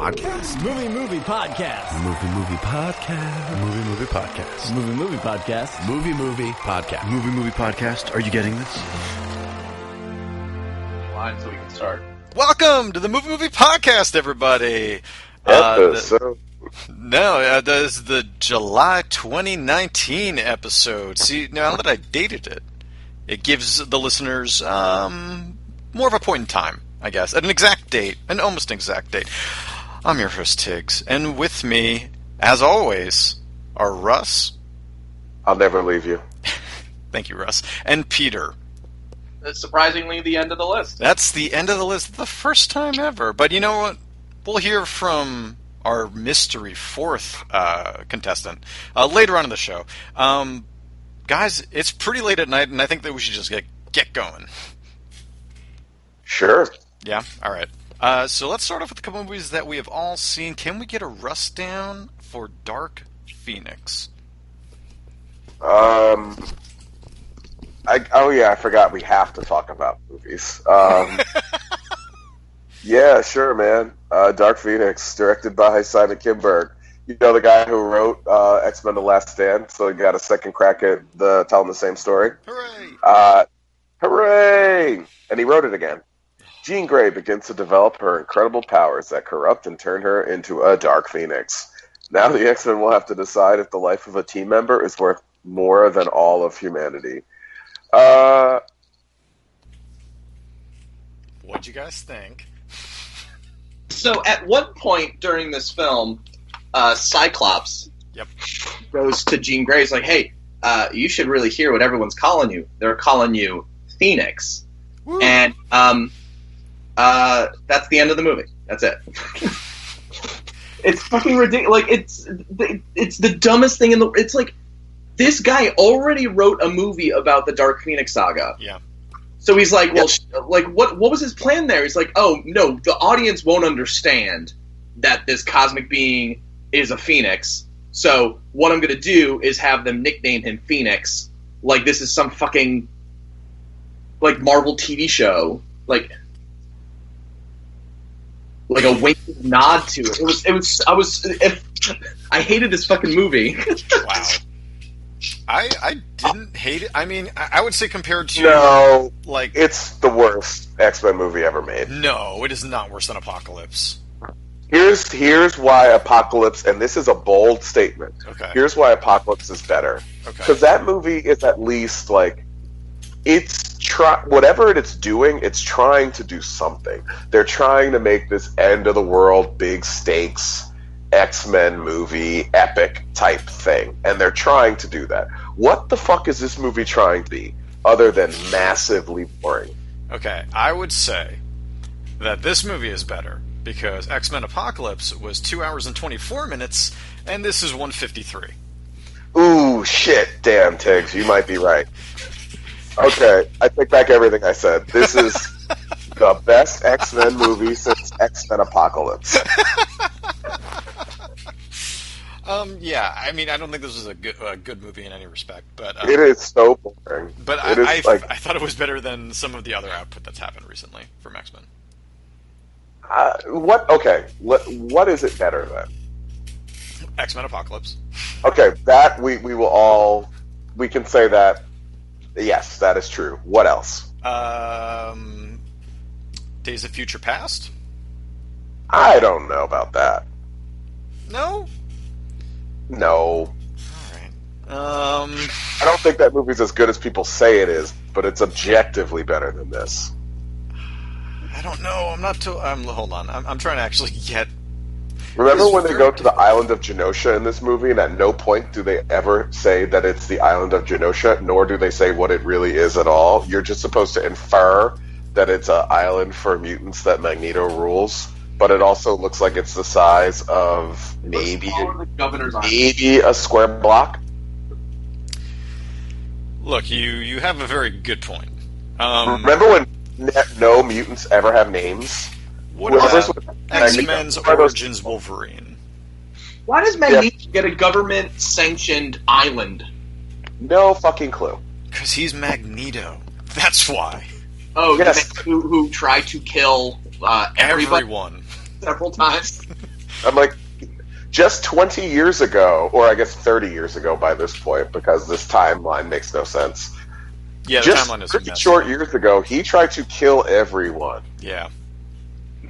podcast? Movie Movie Podcast. Movie movie podcast. Movie movie podcast. Movie Movie Podcast. Movie movie podcast. Movie movie podcast. Are you getting this? line so we can start. Welcome to the Movie Movie Podcast, everybody. Uh, the- no, uh, that is the July 2019 episode. See, now that I dated it, it gives the listeners um, more of a point in time, I guess, an exact date, an almost exact date. I'm your host, Tiggs, and with me, as always, are Russ. I'll never leave you. Thank you, Russ, and Peter. That's surprisingly the end of the list. That's the end of the list, the first time ever. But you know what? We'll hear from our mystery fourth uh, contestant uh, later on in the show. Um, guys, it's pretty late at night, and I think that we should just get get going. Sure. Yeah. All right. Uh, so let's start off with a couple movies that we have all seen. Can we get a rust down for Dark Phoenix? Um. I, oh yeah, I forgot we have to talk about movies. Um, yeah, sure, man. Uh, Dark Phoenix, directed by Simon Kinberg. You know the guy who wrote uh, X Men: The Last Stand, so he got a second crack at the telling the same story. Hooray! Uh, hooray! And he wrote it again. Jean Grey begins to develop her incredible powers that corrupt and turn her into a Dark Phoenix. Now the X Men will have to decide if the life of a team member is worth more than all of humanity. Uh, What'd you guys think? So at one point during this film, uh, Cyclops Yep. goes to Jean Grey. He's like, "Hey, uh, you should really hear what everyone's calling you. They're calling you Phoenix." And um, uh, that's the end of the movie. That's it. it's fucking ridiculous. Like it's it's the dumbest thing in the. It's like this guy already wrote a movie about the Dark Phoenix saga. Yeah. So he's like, well, sh- like what? What was his plan there? He's like, oh no, the audience won't understand that this cosmic being is a phoenix. So what I'm gonna do is have them nickname him Phoenix, like this is some fucking like Marvel TV show, like like a wink nod to it. It was. It was. I was. If, I hated this fucking movie. Wow. I I didn't hate it. I mean, I, I would say compared to no, like it's the worst X Men movie ever made. No, it is not worse than Apocalypse. Here's here's why Apocalypse, and this is a bold statement. Okay. Here's why Apocalypse is better. Okay. because that movie is at least like it's try whatever it's doing it's trying to do something. They're trying to make this end of the world big stakes x-men movie epic type thing. And they're trying to do that. What the fuck is this movie trying to be other than massively boring? Okay, I would say that this movie is better because X Men Apocalypse was two hours and twenty four minutes, and this is one fifty three. ooh shit damn tiggs you might be right okay i take back everything i said this is the best x-men movie since x-men apocalypse Um, yeah, I mean, I don't think this was a good a good movie in any respect, but um, It is so boring. but it is I, I, like I thought it was better than some of the other output that's happened recently from X Men. uh, what? Okay, what, what is it better than? X Men Apocalypse. Okay, that we we will all we can say that. Yes, that is true. What else? Um, Days of Future Past. I don't know about that. No. No, All right. Um, I don't think that movie's as good as people say it is, but it's objectively better than this. I don't know. I'm not too. I'm hold on. I'm, I'm trying to actually get. Remember when they go to the island of Genosha in this movie, and at no point do they ever say that it's the island of Genosha, nor do they say what it really is at all. You're just supposed to infer that it's an island for mutants that Magneto rules, but it also looks like it's the size of maybe the governor's on. maybe a square block. Look, you you have a very good point. Um, Remember when no mutants ever have names? What Whoever's about X Magneto- Men's what Origins Wolverine? Why does Magneto get a government sanctioned island? No fucking clue. Because he's Magneto. That's why. Oh, the Yes. who, who tried to kill uh, everybody Everyone. several times. I'm like, just 20 years ago, or I guess 30 years ago by this point, because this timeline makes no sense. Yeah, the just timeline is pretty messy. short years ago, he tried to kill everyone. Yeah.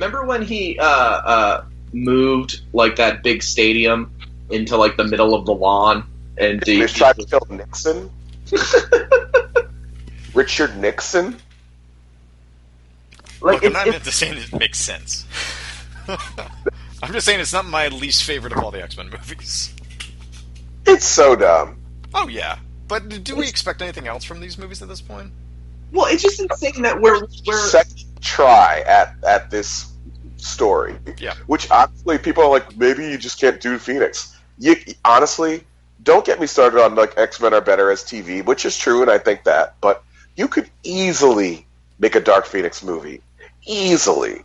Remember when he uh, uh, moved like that big stadium into like the middle of the lawn and He he, tried to kill Nixon. Richard Nixon. like Look, I'm not it's, meant to saying it makes sense. I'm just saying it's not my least favorite of all the X Men movies. It's so dumb. Oh yeah, but do we expect anything else from these movies at this point? well, it's just insane that we're we're Second try at at this story. Yeah. Which honestly, people are like, maybe you just can't do Phoenix. You honestly, don't get me started on like X Men are better as TV, which is true, and I think that. But you could easily make a Dark Phoenix movie, easily,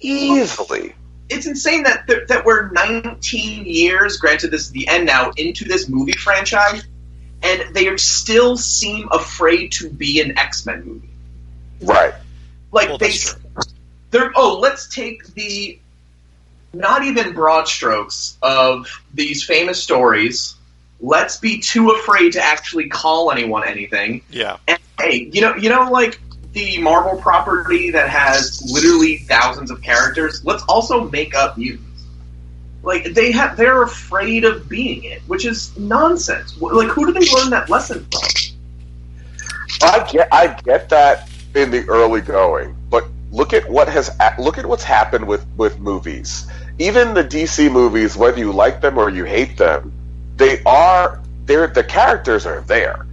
easily. it's insane that th- that we're 19 years, granted this is the end now, into this movie franchise, and they still seem afraid to be an X Men movie. Right. Like Well, they, that's oh, let's take the not even broad strokes of these famous stories. Let's be too afraid to actually call anyone anything. Yeah. And hey, you know, you know, like the Marvel property that has literally thousands of characters. Let's also make up mutants. Like they have, they're afraid of being it, which is nonsense. Like, who do they learn that lesson from? I get I get that in the early going, but look at what has look at what's happened with with movies. Even the DC movies, whether you like them or you hate them, they are they're the characters are there.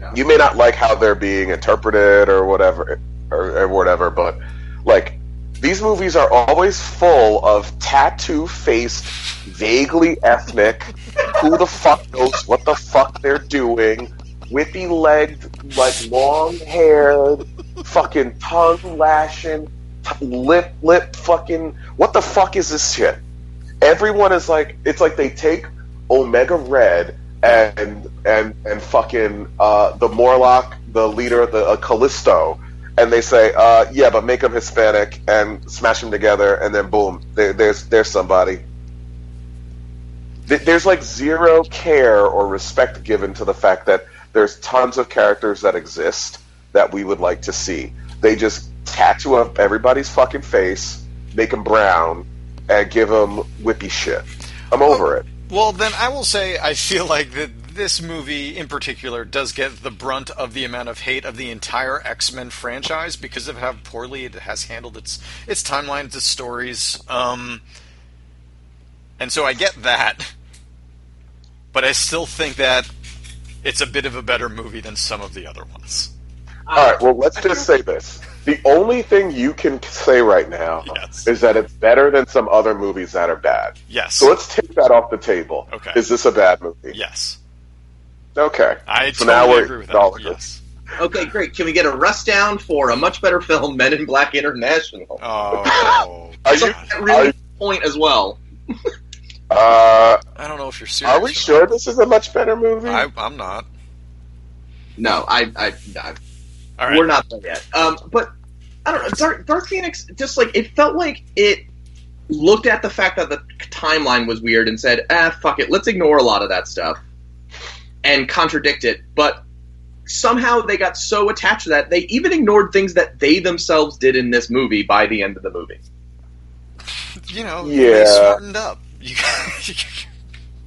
Yeah. You may not like how they're being interpreted or whatever or, or whatever, but like these movies are always full of tattoo faced, vaguely ethnic, who the fuck knows what the fuck they're doing, whippy legged, like long haired, fucking tongue lashing, t- lip lip fucking. What the fuck is this shit? Everyone is like, it's like they take Omega Red and and and fucking uh, the Morlock, the leader of the uh, Callisto, and they say, uh, yeah, but make them Hispanic and smash them together, and then boom, there, there's there's somebody. There's like zero care or respect given to the fact that there's tons of characters that exist that we would like to see. They just tattoo up everybody's fucking face, make them brown, and give them whippy shit. I'm over it. Well, then I will say I feel like that this movie in particular does get the brunt of the amount of hate of the entire X Men franchise because of how poorly it has handled its its timelines, its stories. Um, and so I get that, but I still think that it's a bit of a better movie than some of the other ones. All right, well, let's just say this. The only thing you can say right now Yes. is that it's better than some other movies that are bad. Yes. So let's take that off the table. Okay. Is this a bad movie? yes. Okay. I So totally now we're agree with that. Yes. Okay, great. Can we get a rust down for a much better film, Men in Black International? Oh. Are you? that really Are, point as well. uh, I don't know if you're serious. are we or sure this is a much better movie? I, I'm not. No, I, I, I All right. we're not there yet. Um, but I don't know. Dark, Dark Phoenix just like it felt like it looked at the fact that the timeline was weird and said, "Ah, fuck it, let's ignore a lot of that stuff and contradict it." But somehow they got so attached to that they even ignored things that they themselves did in this movie by the end of the movie. you know, Yeah. they smartened up.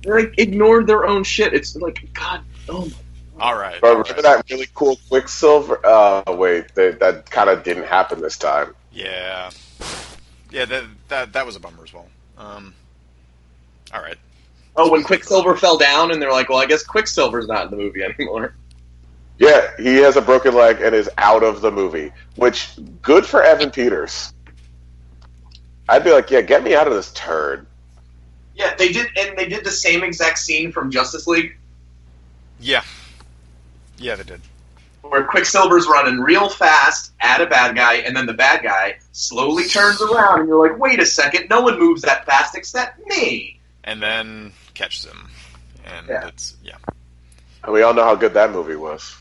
They like ignored their own shit. It's like God, oh my all right. But all remember right. that really cool Quicksilver? Uh, wait, that, that kind of didn't happen this time. Yeah, yeah. That that that was a bummer as well. Um, all right. Oh, when Quicksilver fell down, and they're like, "Well, I guess Quicksilver's not in the movie anymore." Yeah, he has a broken leg and is out of the movie. Which good for Evan Peters. I'd be like, yeah, get me out of this turd. Yeah, they did, and they did the same exact scene from Justice League Yeah, yeah, they did. where Quicksilver's running real fast at a bad guy, and then the bad guy slowly turns around, and you're like, "Wait a second, no one moves that fast except me." And then catches him, and Yeah. it's yeah. And we all know how good that movie was.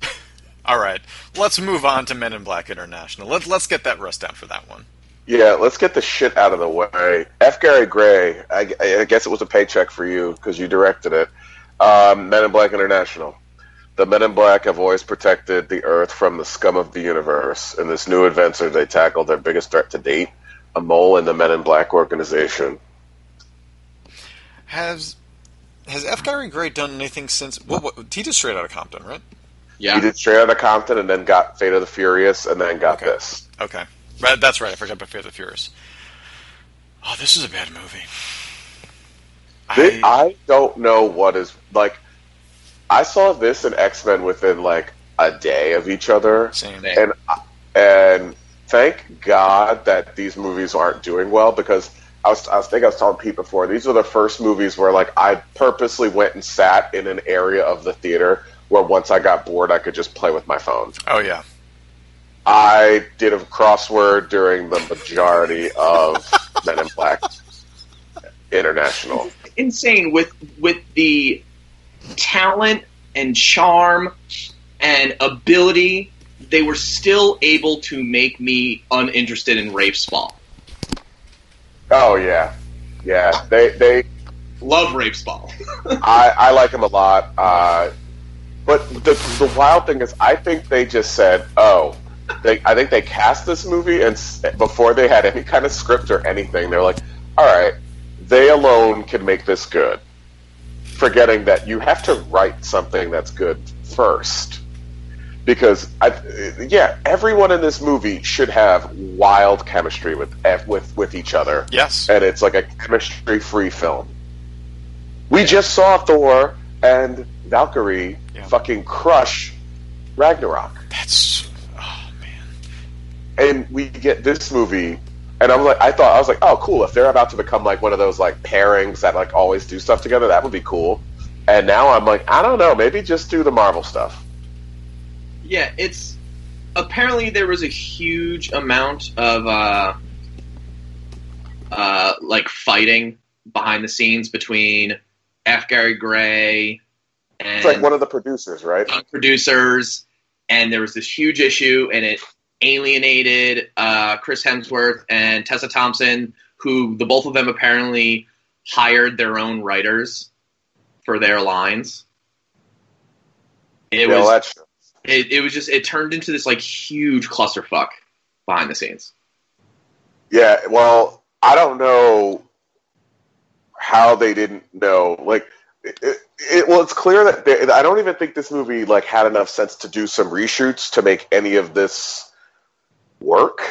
All right, let's move on to Men in Black International. Let's let's get that rust down for that one. Yeah, let's get the shit out of the way. F. Gary Gray, I, I guess it was a paycheck for you because you directed it. Um, Men in Black International. The Men in Black have always protected the Earth from the scum of the universe. In this new adventure, they tackle their biggest threat to date a mole in the Men in Black organization. Has has F. Gary Gray done anything since? What, what he did Straight Outta Compton, right? Yeah. He did Straight Outta Compton and then got Fate of the Furious and then got Okay. this. Okay, right, that's right. I forgot about Fear the Furious. Oh, this is a bad movie. Thi- I don't know what is like. I saw this and X Men within like a day of each other, same. and uh, and thank God that these movies aren't doing well because I was I was think I was telling Pete before these are the first movies where like I purposely went and sat in an area of the theater where once I got bored I could just play with my phone. Oh yeah, I did a crossword during the majority of Men in Black International. insane with with the talent and charm and ability. They were still able to make me uninterested in Rafe Spall. Oh yeah, yeah. They they Love Rafe Spall. I, I like him a lot. Uh, but the the wild thing is, I think they just said, "Oh, they." I think they cast this movie, and before they had any kind of script or anything, they're like, "All right, they alone can make this good." Forgetting that you have to write something that's good first, because I, yeah, everyone in this movie should have wild chemistry with with with each other yes. and it's like a chemistry free film. We just saw Thor and Valkyrie Yeah. fucking crush Ragnarok. That's oh man. And we get this movie and I'm like I thought I was like, oh cool, if they're about to become like one of those like pairings that like always do stuff together, that would be cool. And now I'm like, I don't know, maybe just do the Marvel stuff. yeah, it's apparently there was a huge amount of uh, uh, like fighting behind the scenes between F. Gary Gray and It's like one of the producers, right? producers, and there was this huge issue, and it alienated uh, Chris Hemsworth and Tessa Thompson, who the both of them apparently hired their own writers for their lines. It yeah, was it, it was just it turned into this like huge clusterfuck behind the scenes. Yeah, well, I don't know how they didn't know. Like, it, it, well, it's clear that they, I don't even think this movie like had enough sense to do some reshoots to make any of this work.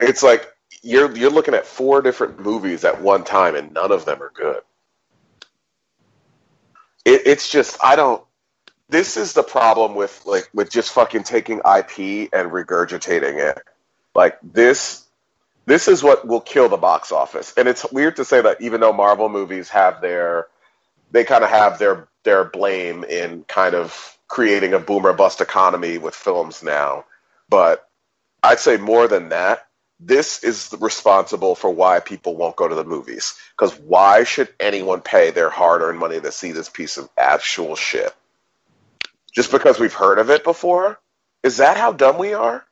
It's like you're you're looking at four different movies at one time, and none of them are good. It, it's just I don't. This is the problem with like with just fucking taking IP and regurgitating it like this this is what will kill the box office and it's weird to say that even though marvel movies have their they kind of have their their blame in kind of creating a boomer bust economy with films now but i'd say more than that this is responsible for why people won't go to the movies because why should anyone pay their hard-earned money to see this piece of actual shit just because we've heard of it before is that how dumb we are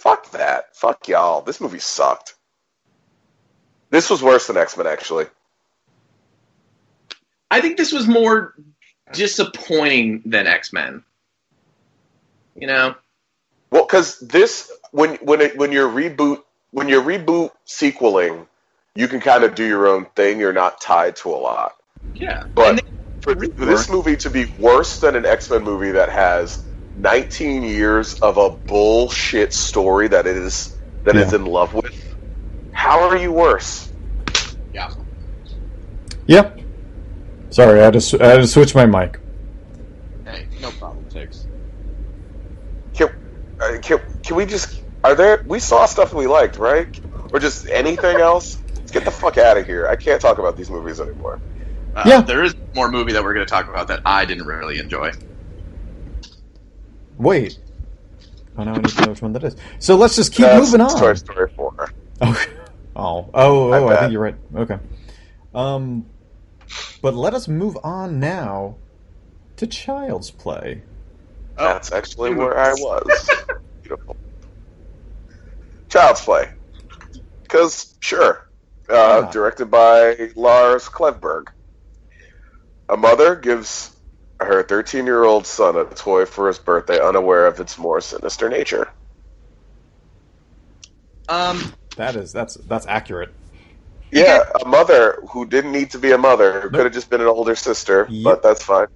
Fuck that. Fuck y'all. This movie sucked. This was worse than X Men, actually. I think this was more disappointing than X Men. You know, Well, because this when when it when you're reboot when you're reboot sequeling, you can kind of do your own thing. You're not tied to a lot. yeah. But they- for, for this movie to be worse than an X Men movie that has 19 years of a bullshit story that it is that it's Yeah. in love with, how are you worse? yeah. Yep. Sorry, I had to, I had to switch my mic. Hey, no problem, Tiggs. Can, can, can we just are there we saw stuff we liked right or just anything else let's get the fuck out of here i can't talk about these movies anymore Uh, Yeah. There is more movie that we're going to talk about that I didn't really enjoy. Wait. Oh, now I need to know which one that is. So let's just keep That's moving on. toy story 4 Okay. Oh, oh, oh! I bad. think you're right. Okay. Um, but let us move on now to Child's Play. that's actually where i was beautiful Child's Play. Because, sure. Uh, Yeah. Directed by Lars Klevberg. A mother gives her 13 year old son a toy for his birthday, unaware of its more sinister nature. Um, That is that's that's accurate. Yeah, a mother who didn't need to be a mother, who could have just been an older sister, Yep. but that's fine.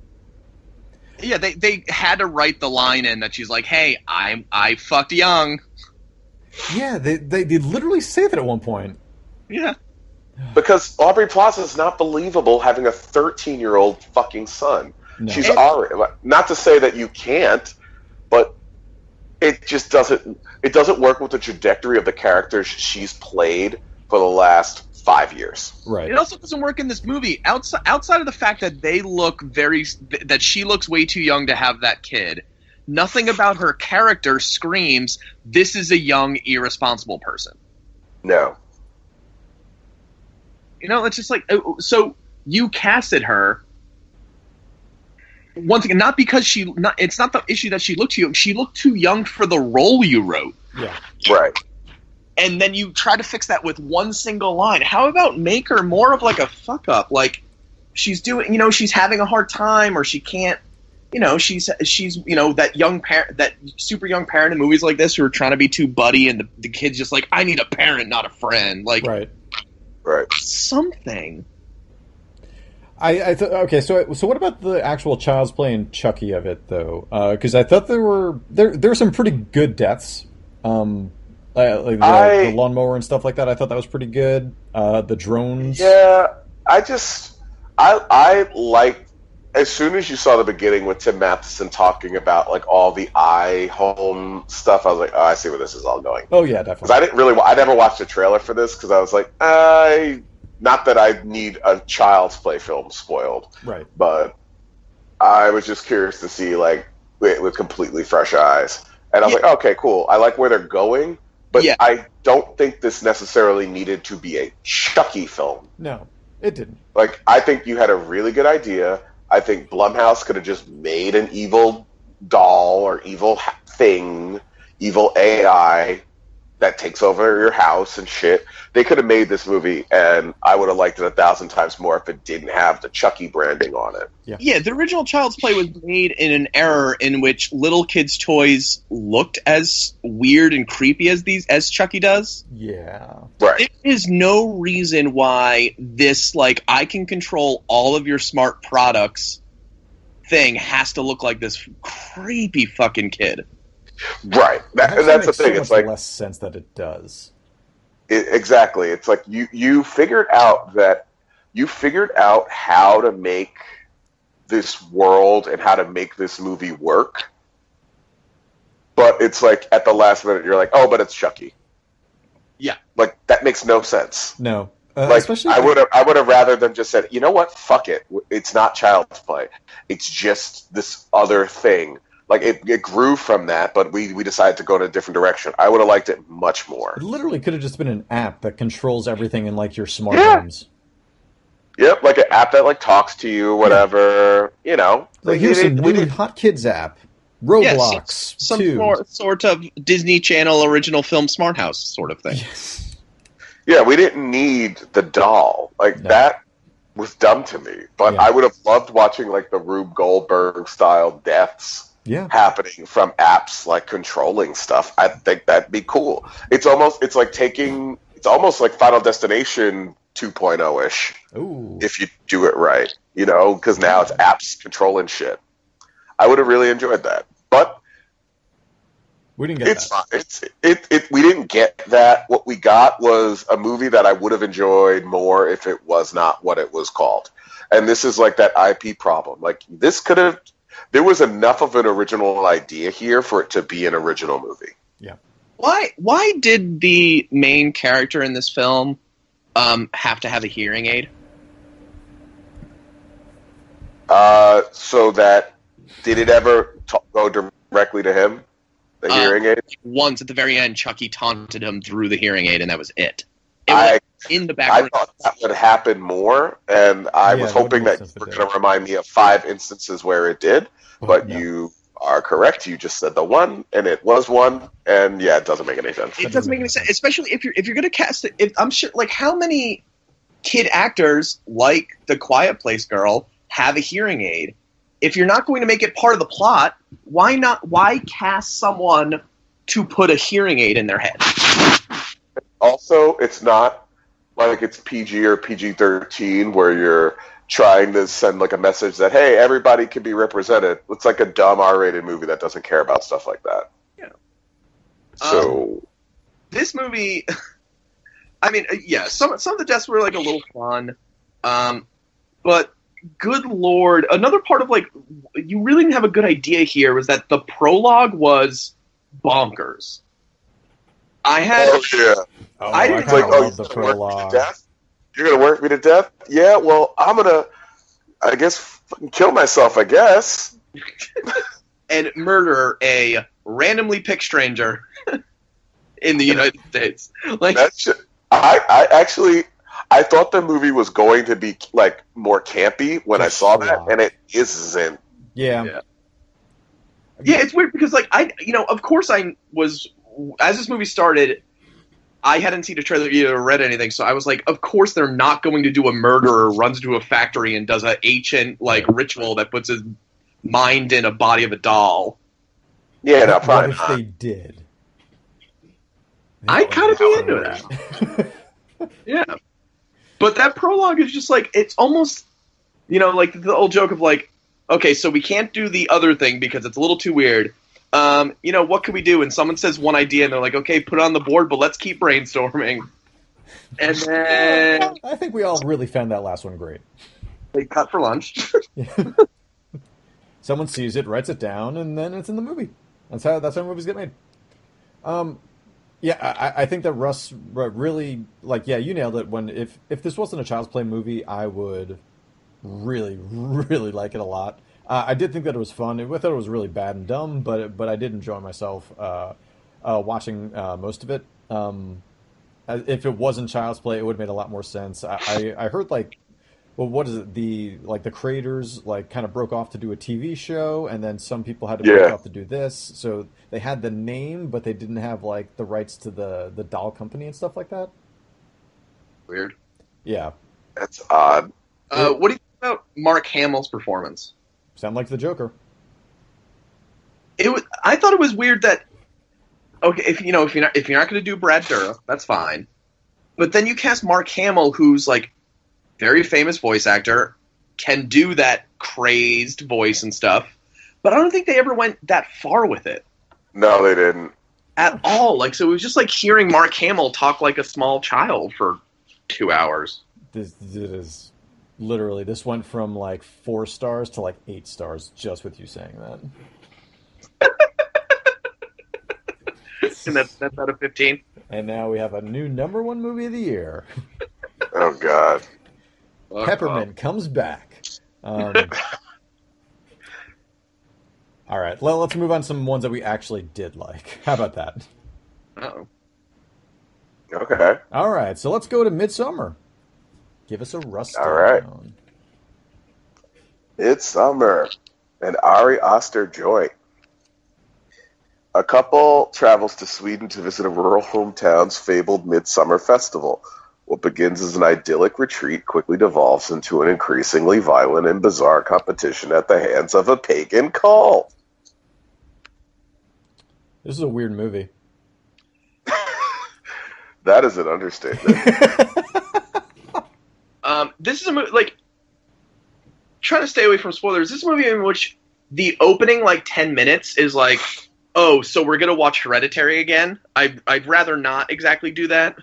Yeah, they they had to write the line in that she's like, "Hey, I'm I fucked young." Yeah, they, they they literally say that at one point. Yeah, Because Aubrey Plaza is not believable having a 13 year old fucking son. No. She's And- already not to say that you can't, but it just doesn't it doesn't work with the trajectory of the characters she's played for the last five years. Right. it also doesn't work in this movie. Outside outside of the fact that they look very that she looks way too young to have that kid. Nothing about her character screams this is a young irresponsible person. No. You know, it's just like uh, so you casted her once again not because she not it's not the issue that she looked too young. She looked too young for the role you wrote. Yeah. Right. And then you try to fix that with one single line. How about make her more of like a fuck up? Like she's doing, you know, she's having a hard time or she can't you know, she's she's you know that young parent, that super young parent in movies like this who are trying to be too buddy, and the, the kid's just like, I need a parent, not a friend. Like Right. Right. something. I, I th- okay. So so what about the actual Child's Play and Chucky of it though? Because I thought there were there there were some pretty good deaths. Um, uh, like the, I- the lawnmower and stuff like that. I thought that was pretty good. Uh, the drones. Yeah, I just I I like as soon as you saw the beginning with Tim Matheson talking about like all the i home stuff, I was like, oh, I see where this is all going. Oh yeah, definitely. Because. I didn't really, I never watched a trailer for this because I was like, I not that I need a child's play film spoiled, Right. but I was just curious to see like with, with completely fresh eyes, and I was like, okay, cool. I like where they're going, but Yeah. I don't think this necessarily needed to be a Chucky film. No, it didn't. Like, I think you had a really good idea. I think Blumhouse could have just made an evil doll or evil thing, evil AI that takes over your house and shit. They could have made this movie, and I would have liked it a thousand times more if it didn't have the Chucky branding on it. Yeah, the original Child's Play was made in an era in which little kids' toys looked as weird and creepy as these as Chucky does. Yeah. Right. There is no reason why this like I can control all of your smart products thing has to look like this creepy fucking kid. Right. That, Actually that's the makes so thing. it's like less sense that it does. it, exactly. It's like you you figured out that you figured out how to make this world and how to make this movie work. But it's like at the last minute you're like, oh, but it's Chucky. Yeah. Like that makes no sense. No. Uh, Like especially I would have I would have rather them just said, you know what, fuck it. It's not child's play. It's just this other thing. Like it, it grew from that, but we, we decided to go in a different direction. I would have liked it much more. It literally could have just been an app that controls everything in like your smart Yeah. homes. Yep, like an app that like talks to you, whatever. You know, Like here's we some we new didn't- hot kids app, Yeah, Roblox some, some two. sort, sort of Disney Channel original film Smart House sort of thing. Yes. yeah, we didn't need the doll. Like No. that was dumb to me. But Yeah. I would have loved watching like the Rube Goldberg style deaths Yeah. happening from apps like controlling stuff. I think that'd be cool. It's almost it's like taking it's almost like Final Destination 2.0 ish if you do it right. You know, because now it's apps controlling shit. I would have really enjoyed that, but we didn't get it's that. fine. It's it, it. We didn't get that. What we got was a movie that I would have enjoyed more if it was not what it was called. And this is like that IP problem. Like this could have. There was enough of an original idea here for it to be an original movie. Yeah. Why why did the main character in this film um, have to have a hearing aid? Uh, so that did it ever t- go directly to him? The Uh, hearing aid. Once at the very end, Chucky taunted him through the hearing aid, and that was it. It I was in the background. I thought that would happen more, and I Yeah, was hoping that sense you were going to remind me of five instances where it did. But no. you are correct. You just said the one, and it was one, and yeah, it doesn't make any sense. It doesn't make any sense, especially if you're if you're gonna cast it. If, I'm sure, like how many kid actors like the Quiet Place girl have a hearing aid? If you're not going to make it part of the plot, why not? Why cast someone to put a hearing aid in their head? Also, it's not like it's PG or PG thirteen where you're trying to send like a message that hey, everybody can be represented. It's like a dumb R rated movie that doesn't care about stuff like that. Yeah. So this movie i mean uh, yeah some some of the deaths were like a little fun um but good lord another part of like you really didn't have a good idea here was that the prologue was bonkers i had oh yeah, Oh, I oh, I, didn't- it's kind like of oh, the you're gonna work me to prologue. death. You're gonna work me to death. Yeah, well, I'm gonna, I guess, fucking kill myself. I guess. and murder a randomly picked stranger in the united states like That's I, I actually I thought the movie was going to be like more campy when I saw that, and it isn't. Yeah. Yeah. Yeah, it's weird because like I, you know, of course I was as this movie started. I hadn't seen a trailer either or read anything, so I was like, of course they're not going to do a murderer runs into a factory and does a ancient like ritual that puts his mind in a body of a doll. Yeah, no, what probably if not. they did? I kind of be into that. Yeah, but that prologue is just like it's almost, you know, like the old joke of like, okay, so we can't do the other thing because it's a little too weird. Um, you know, what can we do? And someone says one idea, and they're like, okay, put it on the board, but let's keep brainstorming. And then I think we all really found that last one great. they cut for lunch. Someone sees it, writes it down, and then it's in the movie. That's how that's how movies get made. Um, yeah, I, I think that Russ really like. Yeah, you nailed it. When if if this wasn't a Child's Play movie, I would really really like it a lot. Uh, I did think that it was fun. I thought it was really bad and dumb, but but I did enjoy myself uh, uh, watching uh, most of it. Um, if it wasn't Child's Play, it would have made a lot more sense. I, I, I heard like well, what is it? The like the creators like kind of broke off to do a TV show, and then some people had to break off to do this. So they had the name, but they didn't have like the rights to the the doll company and stuff like that. Weird. Yeah, That's odd. Uh, what do you think about Mark Hamill's performance? Sound like the Joker. It was. I thought it was weird that. Okay, if you know if you're not if you're not going to do Brad Dourif, that's fine. But then you cast Mark Hamill, who's like very famous voice actor, can do that crazed voice and stuff. But I don't think they ever went that far with it No, they didn't. at all. Like so, it was just like hearing Mark Hamill talk like a small child for two hours. This, this is literally this went from like four stars to like eight stars just with you saying that. And that's that's out of fifteen. And now we have a new number one movie of the year. Oh God. Peppermint comes back. Um, all right, well, let's move on to some ones that we actually did like. How about that? Uh-oh. Okay. All right, so let's go to Midsommar. Give us a rust. All right. It's summer, and Ari Aster Joy. A couple travels to Sweden to visit a rural hometown's fabled midsummer festival. What begins as an idyllic retreat quickly devolves into an increasingly violent and bizarre competition at the hands of a pagan cult. This is a weird movie. That is an understatement. Um, this is a movie like trying to stay away from spoilers. This is a movie in which the opening like ten minutes is like, oh, so we're gonna watch Hereditary again. I I'd rather not exactly do that.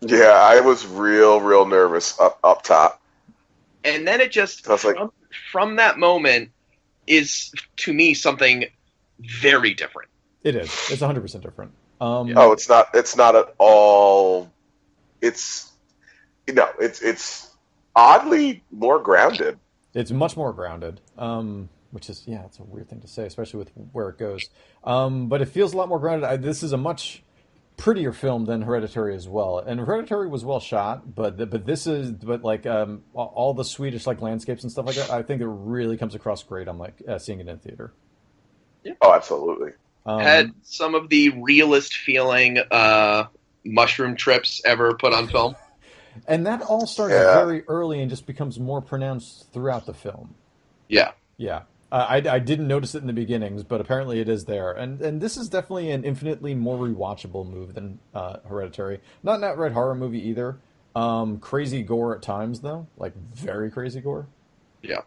yeah, I was real, real nervous up up top. And then it just I was like- from, from that moment is to me something very different. It is. It's 100 percent different. Um, Oh, it's not. It's not at all. It's no. It's it's oddly more grounded. It's much more grounded. Um, which is yeah, it's a weird thing to say, especially with where it goes. Um, but it feels a lot more grounded. I, this is a much prettier film than Hereditary as well. And Hereditary was well shot, but the, but this is but like um, all- all the Swedish like landscapes and stuff like that. I think it really comes across great. I'm like uh, seeing it in theater. Oh, absolutely. Um, Had some of the realest feeling uh, mushroom trips ever put on film? And that all starts Yeah. very early and just becomes more pronounced throughout the film. Yeah. Yeah. Uh, I, I didn't notice it in the beginnings, but apparently it is there. And and this is definitely an infinitely more rewatchable move than uh, Hereditary. Not an outright horror movie either. Um, crazy gore at times, though. Like, very crazy gore. Yeah.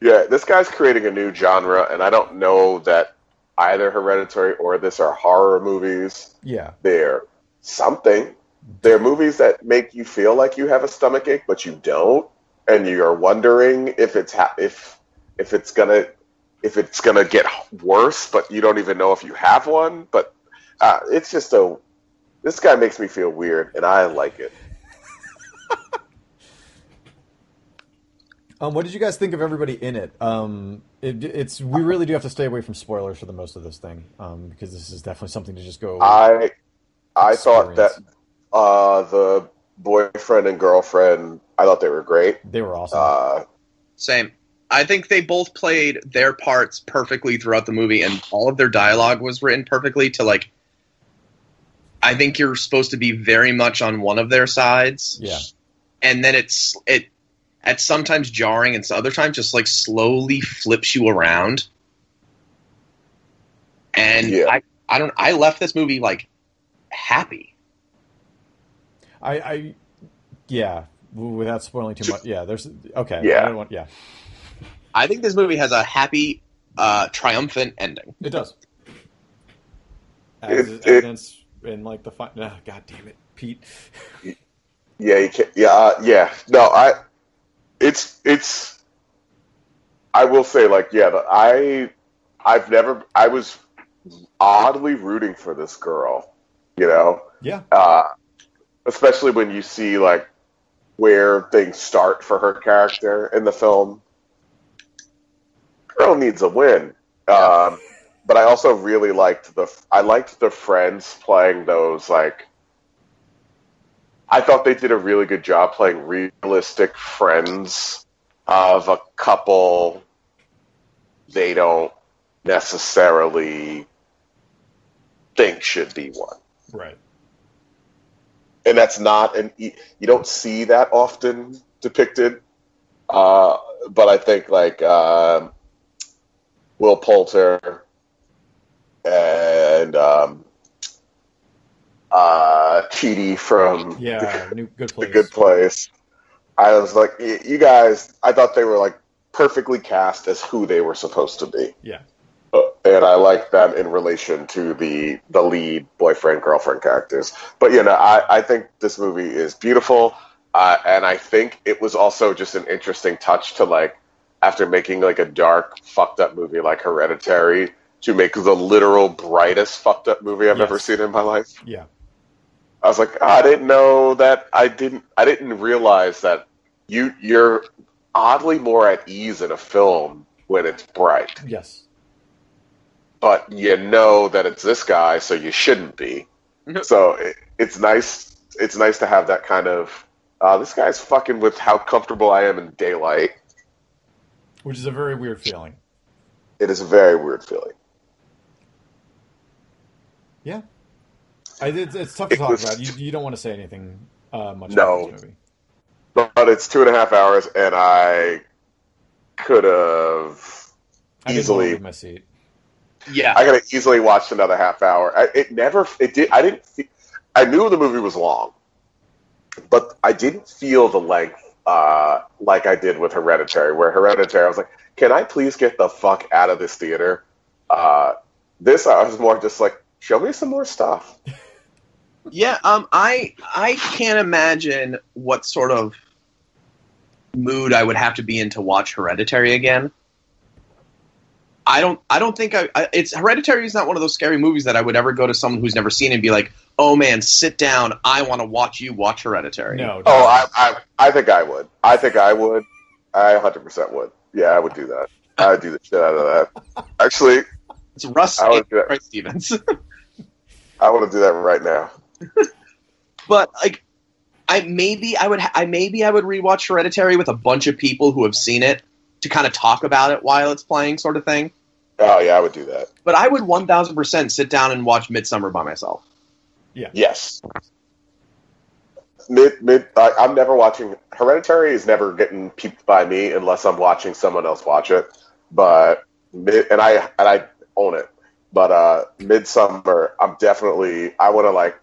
Yeah, this guy's creating a new genre, and I don't know that either Hereditary or this are horror movies. Yeah. They're something. They're movies that make you feel like you have a stomach ache, but you don't, and you're wondering if it's ha- if if it's gonna if it's gonna get worse, but you don't even know if you have one. But uh, it's just a this guy makes me feel weird, and I like it. Um, what did you guys think of everybody in it? Um, it? It's we really do have to stay away from spoilers for the most of this thing um, because this is definitely something to just go. I I thought that. Uh, the boyfriend and girlfriend, I thought they were great. they were awesome. Uh, Same. I think they both played their parts perfectly throughout the movie, and all of their dialogue was written perfectly to like. I think you're supposed to be very much on one of their sides. Yeah. And then it's it at sometimes jarring and other times just like slowly flips you around. And Yeah. I I don't I left this movie like happy. I, I, yeah. Without spoiling too much, yeah. There's okay. Yeah. I want, yeah. I think this movie has a happy, uh, triumphant ending. It does. As It- evidence in like the fi- ah, God damn it, Pete. yeah, you can Yeah, uh, yeah. No, I. It's it's. I will say, like, yeah, the, I, I've never. I was oddly rooting for this girl. You know, Yeah. uh, especially when you see like where things start for her character in the film. Girl needs a win. Um, but I also really liked the I liked the friends playing those like I thought they did a really good job playing realistic friends of a couple they don't necessarily think should be one Right. And that's not an you don't see that often depicted. Uh, but I think like um, Will Poulter and um, uh, Chidi from Yeah. New good the place. Good Place. I was like, y- you guys. I thought they were like perfectly cast as who they were supposed to be. Yeah. And I like them in relation to the the lead boyfriend girlfriend characters. But you know, I, I think this movie is beautiful, uh, and I think it was also just an interesting touch to like after making like a dark fucked up movie like Hereditary to make the literal brightest fucked up movie I've Yes. ever seen in my life. Yeah. I was like, "Ah, I didn't know that. I didn't. I didn't realize that you you're oddly more at ease in a film when it's bright Yes. But you know that it's this guy, so you shouldn't be. so it, it's nice. It's nice to have that kind of. Uh, this guy's fucking with how comfortable I am in daylight. Which is a very weird feeling. It is a very weird feeling. Yeah. I, it's, it's tough to It talk was- about. You, you don't want to say anything uh, much No. about this movie. But it's two and a half hours, and I could have I didn't easily. leave my seat. Yeah. I could have easily watched another half hour. I, it never. It did. I didn't. Fe- I knew the movie was long, but I didn't feel the length uh, like I did with Hereditary. Where Hereditary, I was like, "Can I please get the fuck out of this theater?" Uh, this, I was more just like, "Show me some more stuff." Yeah, um, I I can't imagine what sort of mood I would have to be in to watch Hereditary again. I don't I don't think I, I it's Hereditary is not one of those scary movies that I would ever go to someone who's never seen it and be like, "Oh man, sit down. I want to watch you watch Hereditary." No. Oh, I, I, I think I would. I think I would. I 100% would. Yeah, I would do that. I would do the shit out of that. Actually, It's Russ I would do that. Craig Stevens. I want to do that right now. but like I maybe I would ha- I maybe I would rewatch Hereditary with a bunch of people who have seen it to kind of talk about it while it's playing, sort of thing. Oh yeah, I would do that. But I would one thousand percent sit down and watch Midsommar by myself. Yeah. Yes. Mid mid. I, I'm never watching. Hereditary is never getting peeped by me unless I'm watching someone else watch it. But mid and I and I own it. But uh, Midsommar, I'm definitely. I want to like.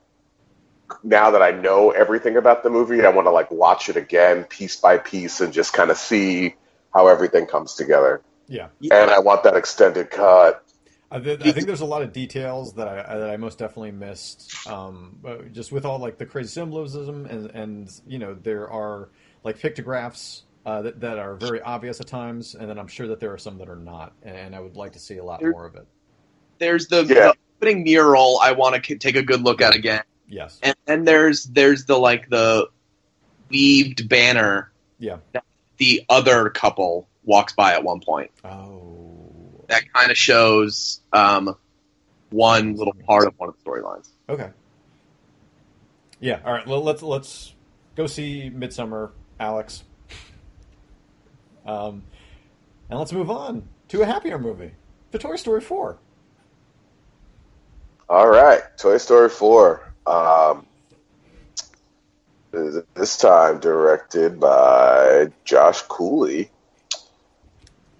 Now that I know everything about the movie, I want to like watch it again, piece by piece, and just kind of see how everything comes together. Yeah. And I want that extended cut. I, th- I think there's a lot of details that I that I most definitely missed. Um, but just with all like the crazy symbolism and and you know there are like pictographs uh, that that are very obvious at times, and then I'm sure that there are some that are not, and I would like to see a lot There- more of it. There's the, Yeah. the opening mural I want to take a good look at again, Yes. and then there's there's the like the weaved banner Yeah. the other couple walks by at one point. Oh. That kind of shows um, one little part of one of the storylines. Okay. Yeah. All right. Well, let's let's go see Midsommar, Alex. Um, and let's move on to a happier movie, to Toy Story Four. All right, Toy Story 4. Um, this time directed by Josh Cooley.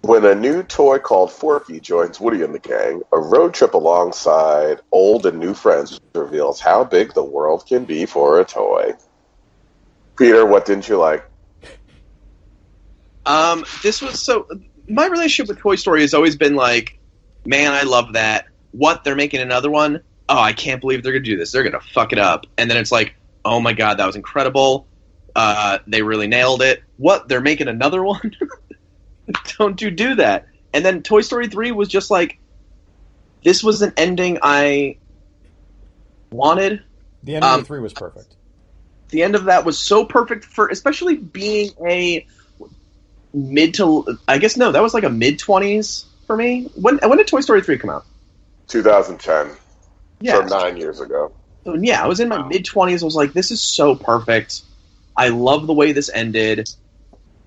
When a new toy called Forky joins Woody and the gang, a road trip alongside old and new friends reveals how big the world can be for a toy. Peter, what didn't you like? Um, this was so. My relationship with Toy Story has always been like, man, I love that. What they're making another one? Oh, I can't believe they're gonna do this. They're gonna fuck it up. And then it's like, oh my god, that was incredible. Uh, they really nailed it. What? They're making another one? Don't you do that? And then Toy Story three was just like, this was an ending I wanted. The ending Um, of three was perfect. the end of that was so perfect for especially being a mid to I guess no, that was like a mid twenties for me. When when did Toy Story three come out? 2010, Yeah, so nine years ago. so, yeah, I was in my mid twenties. I was like, this is so perfect. I love the way this ended,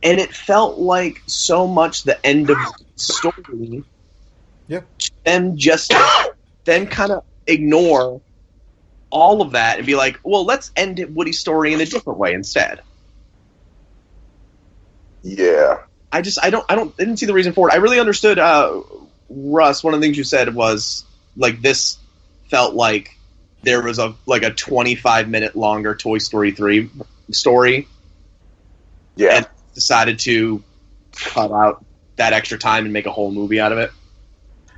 and it felt like so much the end of the story. Yeah. Then just then kind of ignore all of that and be like, well, let's end it Woody's story in a different way instead. Yeah. I just I don't I don't I didn't see the reason for it. I really understood uh, Russ. One of the things you said was like this felt like there was a like a 25 minute longer Toy Story 3 story Yeah. And- decided to cut out that extra time and make a whole movie out of it.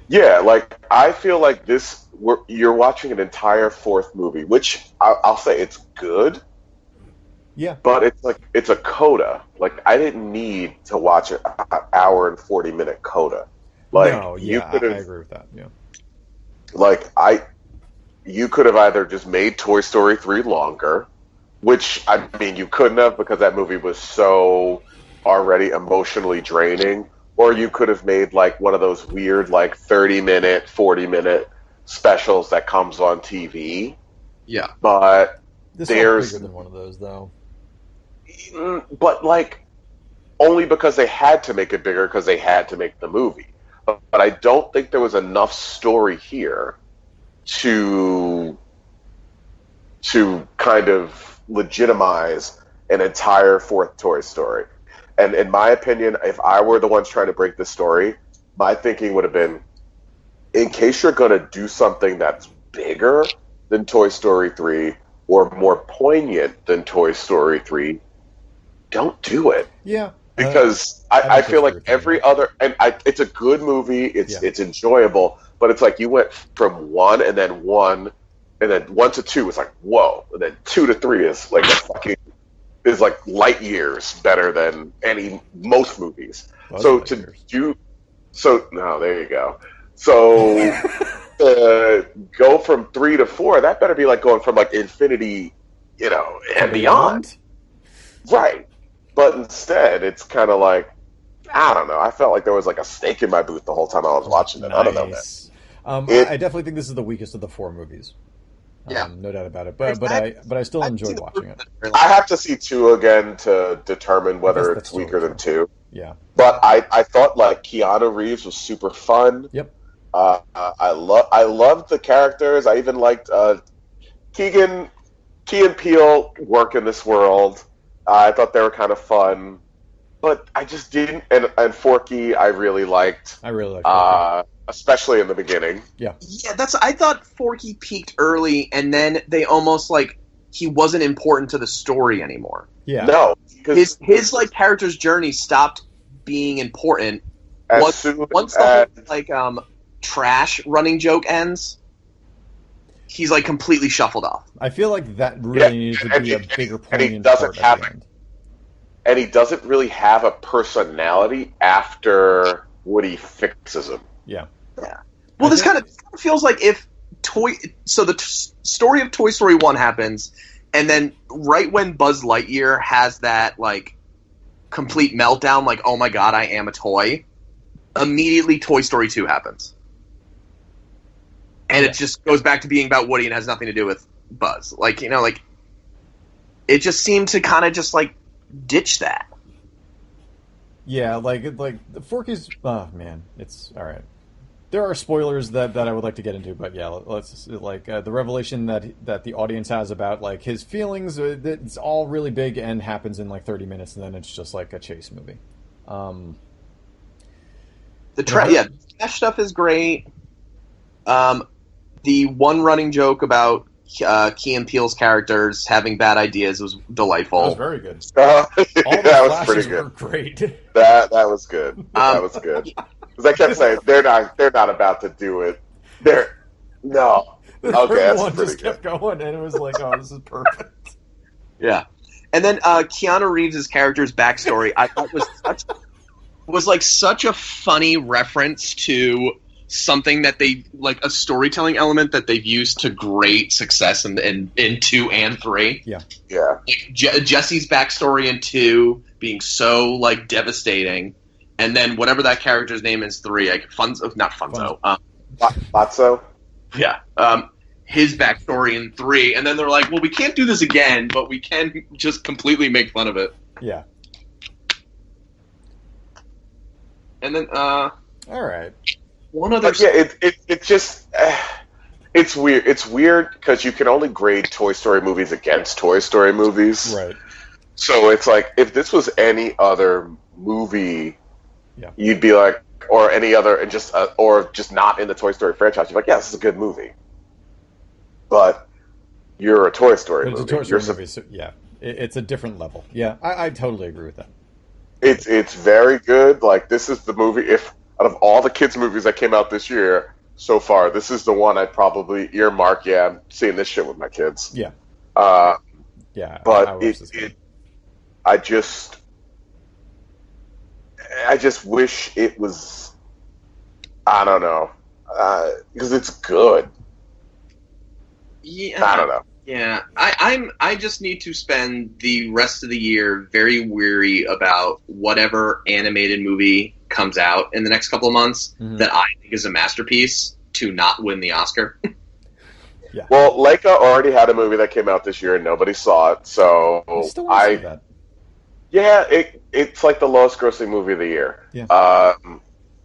Yeah, like I feel like this. We're, you're watching an entire fourth movie, which I'll, I'll say it's good, Yeah. but it's like it's a coda. Like I didn't need to watch an hour and forty minute coda. Like no, you yeah, I, could I have, agree with that. Yeah. like I, you could have either just made Toy Story three longer, which I mean you couldn't have because that movie was so already emotionally draining, or you could have made like one of those weird like thirty minute, forty minute specials that comes on TV. Yeah. But This There's- felt bigger than one of those, though. Mm, but like only because they had to make it bigger because they had to make the movie. But, but I don't think there was enough story here to to kind of legitimize an entire fourth Toy Story. And in my opinion, if I were the ones trying to break the story, my thinking would have been in case you're going to do something that's bigger than Toy Story 3 or more poignant than Toy Story 3, don't do it Yeah. uh, because I I, I feel like with you. every other and I, it's a good movie. It's Yeah. it's enjoyable, but it's like you went from one and then one and then one to two is like whoa, and then two to three is like a fucking is like light years better than any most movies. Buzz so to do so no, there you go. So uh, go from three to four. That better be like going from like infinity, you know, and beyond. Right. But instead, it's kind of like, I don't know. I felt like there was like a snake in my boot the whole time I was watching it. I don't know. Um, It- I definitely think this is the weakest of the four movies. Yeah. Um, no doubt about it. But but I but I still I've enjoyed seen watching it. I have to see two again to determine whether it's weaker than two. Yeah. But I, I thought like Keanu Reeves was super fun. Yep. Uh, I love I loved the characters. I even liked uh, Keegan Key and Peele work in this world. Uh, I thought they were kind of fun, but I just didn't. And and Forky, I really liked, I really liked. uh, especially in the beginning. Yeah, Yeah, that's. I thought Forky peaked early, and then they almost like he wasn't important to the story anymore. yeah, No, His his like character's journey stopped being important as once, soon once as the whole, like um trash running joke ends. He's like completely shuffled off. I feel like that really Yeah, needs to be he- a bigger point. and he poignant doesn't part have it. End. and he doesn't really have a personality after Woody fixes him. Yeah, Well, this kind of feels like if toy. So the t- story of Toy Story one happens, and then right when Buzz Lightyear has that like complete meltdown, like "Oh my god, I am a toy," immediately Toy Story two happens, and Yeah. it just goes back to being about Woody and has nothing to do with Buzz. Like you know, like it just seemed to kind of just like ditch that. yeah, like like the fork is. Oh man, it's all right. There are spoilers that, that I would like to get into, but yeah, let's like uh, the revelation that that the audience has about like his feelings. Uh, it's all really big and happens in like thirty minutes, and then it's just like a chase movie. Um, The tra- Yeah. yeah, the trash stuff is great. Um, the one running joke about uh, Key and Peele's characters having bad ideas was delightful. that was very good. Uh, All the that was flashes pretty were good. great. That that was good. that Um, was good. Because I kept saying they're not they're not about to do it. They're no. The Okay, third that's one pretty just kept going, and it was like, oh, this is perfect. Yeah, and then uh, Keanu Reeves' character's backstory I thought was such, was like such a funny reference to something that they like a storytelling element that they've used to great success in in, in two and three. Yeah. Like Je- Jesse's backstory in two being so like devastating, and then whatever that character's name is three, like Funzo, not Funzo. Um, Lotso. yeah. Um, his backstory in three, and then they're like, "Well, we can't do this again, but we can just completely make fun of it." Yeah. And then uh, All right. One other. But yeah, it it it just eh, it's weird. It's weird because you can only grade Toy Story movies against Toy Story movies. Right. So it's like if this was any other movie, Yeah. you'd be like, or any other, and just uh, or just not in the Toy Story franchise, you're like, yeah, this is a good movie. But you're a Toy Story But it's a movie. Toy You're Story movie, so yeah, it, it's a different level. Yeah, I, I totally agree with that. It's it's very good. Like this is the movie. If out of all the kids movies that came out this year so far, this is the one I'd probably earmark. Yeah, I'm seeing this shit with my kids. Yeah. Uh, Yeah, I, I but watched it, it, I just, I just wish it was. I don't know, because it's good. yeah, I don't know. Yeah, I, I'm. I just need to spend the rest of the year very weary about whatever animated movie comes out in the next couple of months Mhm. that I think is a masterpiece to not win the Oscar. Well, Laika already had a movie that came out this year and nobody saw it. So I still I see that. Yeah, it it's like the lowest grossing movie of the year. Yeah. Um,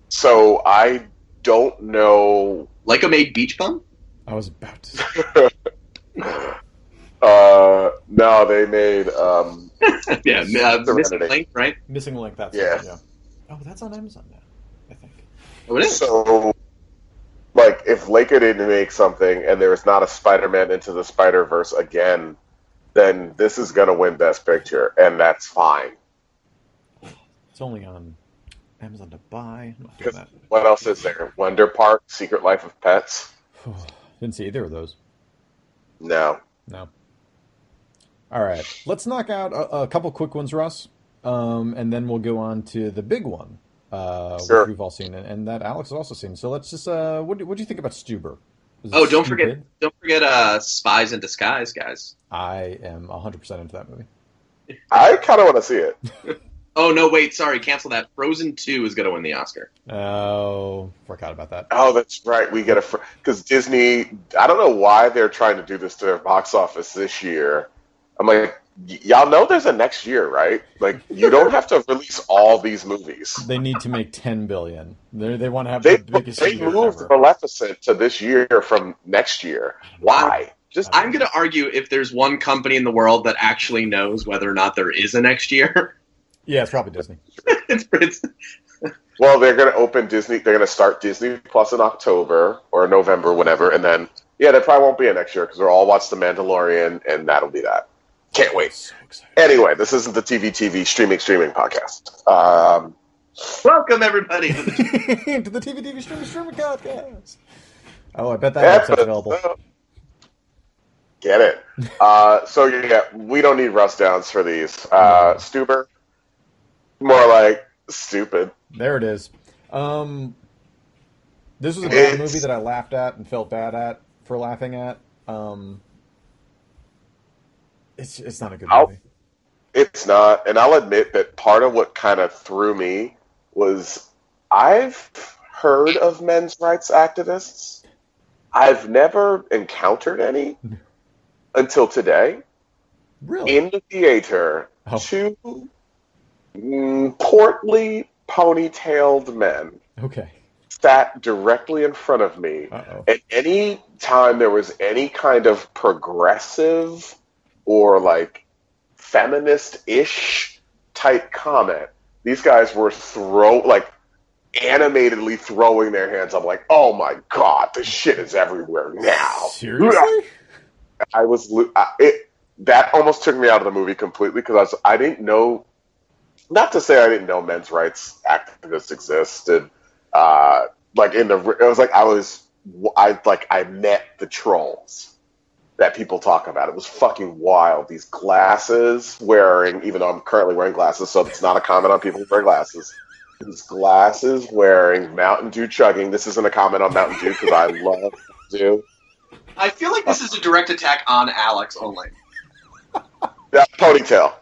so I don't know. like a made Beach Bum. I was about to. Say. Uh, no, they made. Um, yeah, uh, Missing Link, right? Missing Link. That's Yeah. it, yeah. Oh, that's on Amazon now. I think. Oh, it is. so, like, if Laika didn't make something and there is not a Spider-Man into the Spider Verse again, then this is gonna win Best Picture, and that's fine. It's only on Amazon to buy. I'm not doing Because what else is there? Wonder Park, Secret Life of Pets. Didn't see either of those. No. No. All right, let's knock out a, a couple quick ones, Russ, um, and then we'll go on to the big one, uh, Sure. which we've all seen, and, and that Alex has also seen. So let's just, uh, what do, what do you think about Stuber? Was it Oh, don't forget, don't forget, uh, Spies in Disguise, guys. I am 100% into that movie. I kind of want to see it. Oh no, wait, sorry, cancel that. Frozen Two is going to win the Oscar. Oh, forgot about that. Oh, that's right. We get a because Disney. I don't know why they're trying to do this to their box office this year, I'm like, y- y'all know there's a next year, right? Like, you don't have to release all these movies. They need to make ten billion. They they want to have They the biggest they year moved ever. Maleficent to this year from next year. Why? Just I'm going to argue if there's one company in the world that actually knows whether or not there is a next year, Yeah, it's probably Disney. it's, it's well, they're going to open Disney. They're going to start Disney Plus in October or November, whenever, and then yeah, there probably won't be a next year because we'll all watch The Mandalorian, and that'll be that. Can't wait. So. Anyway, this isn't the TV TV streaming streaming podcast. Um, welcome everybody to the TV TV streaming streaming podcast. Oh, I bet that website's available. episode- Get it. Uh, so yeah, we don't need rust downs for these. Uh, Stuber, more like stupid. There it is. Um, this was a bad It's- movie that I laughed at and felt bad at for laughing at. Um, it's it's not a good I'll- movie. It's not, and I'll admit that part of what kind of threw me was I've heard of men's rights activists. I've never encountered any until today. Really? In the theater, Oh. two mm, portly, ponytailed men okay. sat directly in front of me. Uh oh. At any time there was any kind of progressive or like feminist-ish type comment, these guys were throw like animatedly throwing their hands up like, "Oh my god, this shit is everywhere now." Seriously? I was I- it that almost took me out of the movie completely because I was I didn't know. Not to say I didn't know men's rights activists existed. Uh, like in the, it was like I was I like I met the trolls that people talk about. It was fucking wild. These glasses wearing, even though I'm currently wearing glasses, so it's not a comment on people who wear glasses. These glasses wearing Mountain Dew chugging. This isn't a comment on Mountain Dew because I love Dew. I feel like this is a direct attack on Alex only. That ponytail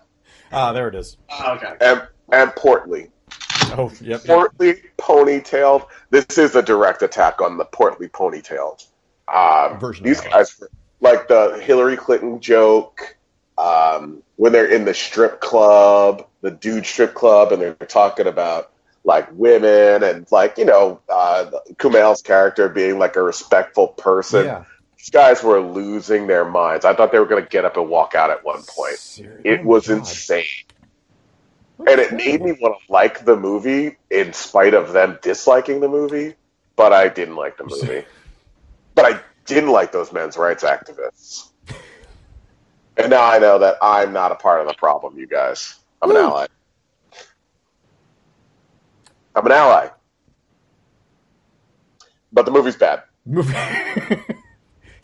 Ah, there it is. Oh, okay. and and portly. Oh, yep. yep. portly ponytailed. This is a direct attack on the portly ponytailed. Um, Version these guys, like the Hillary Clinton joke, um, when they're in the strip club, the dude strip club, and they're talking about like women and like you know uh, Kumail's character being like a respectful person. Yeah. These guys were losing their minds. I thought they were going to get up and walk out at one point. Seri- It oh was God. insane. And it made me want to like the movie in spite of them disliking the movie but i didn't like the movie. but i didn't like those men's rights activists. And now i know that i'm not a part of the problem you guys. I'm an ally. I'm an ally. But the movie's bad. Movie.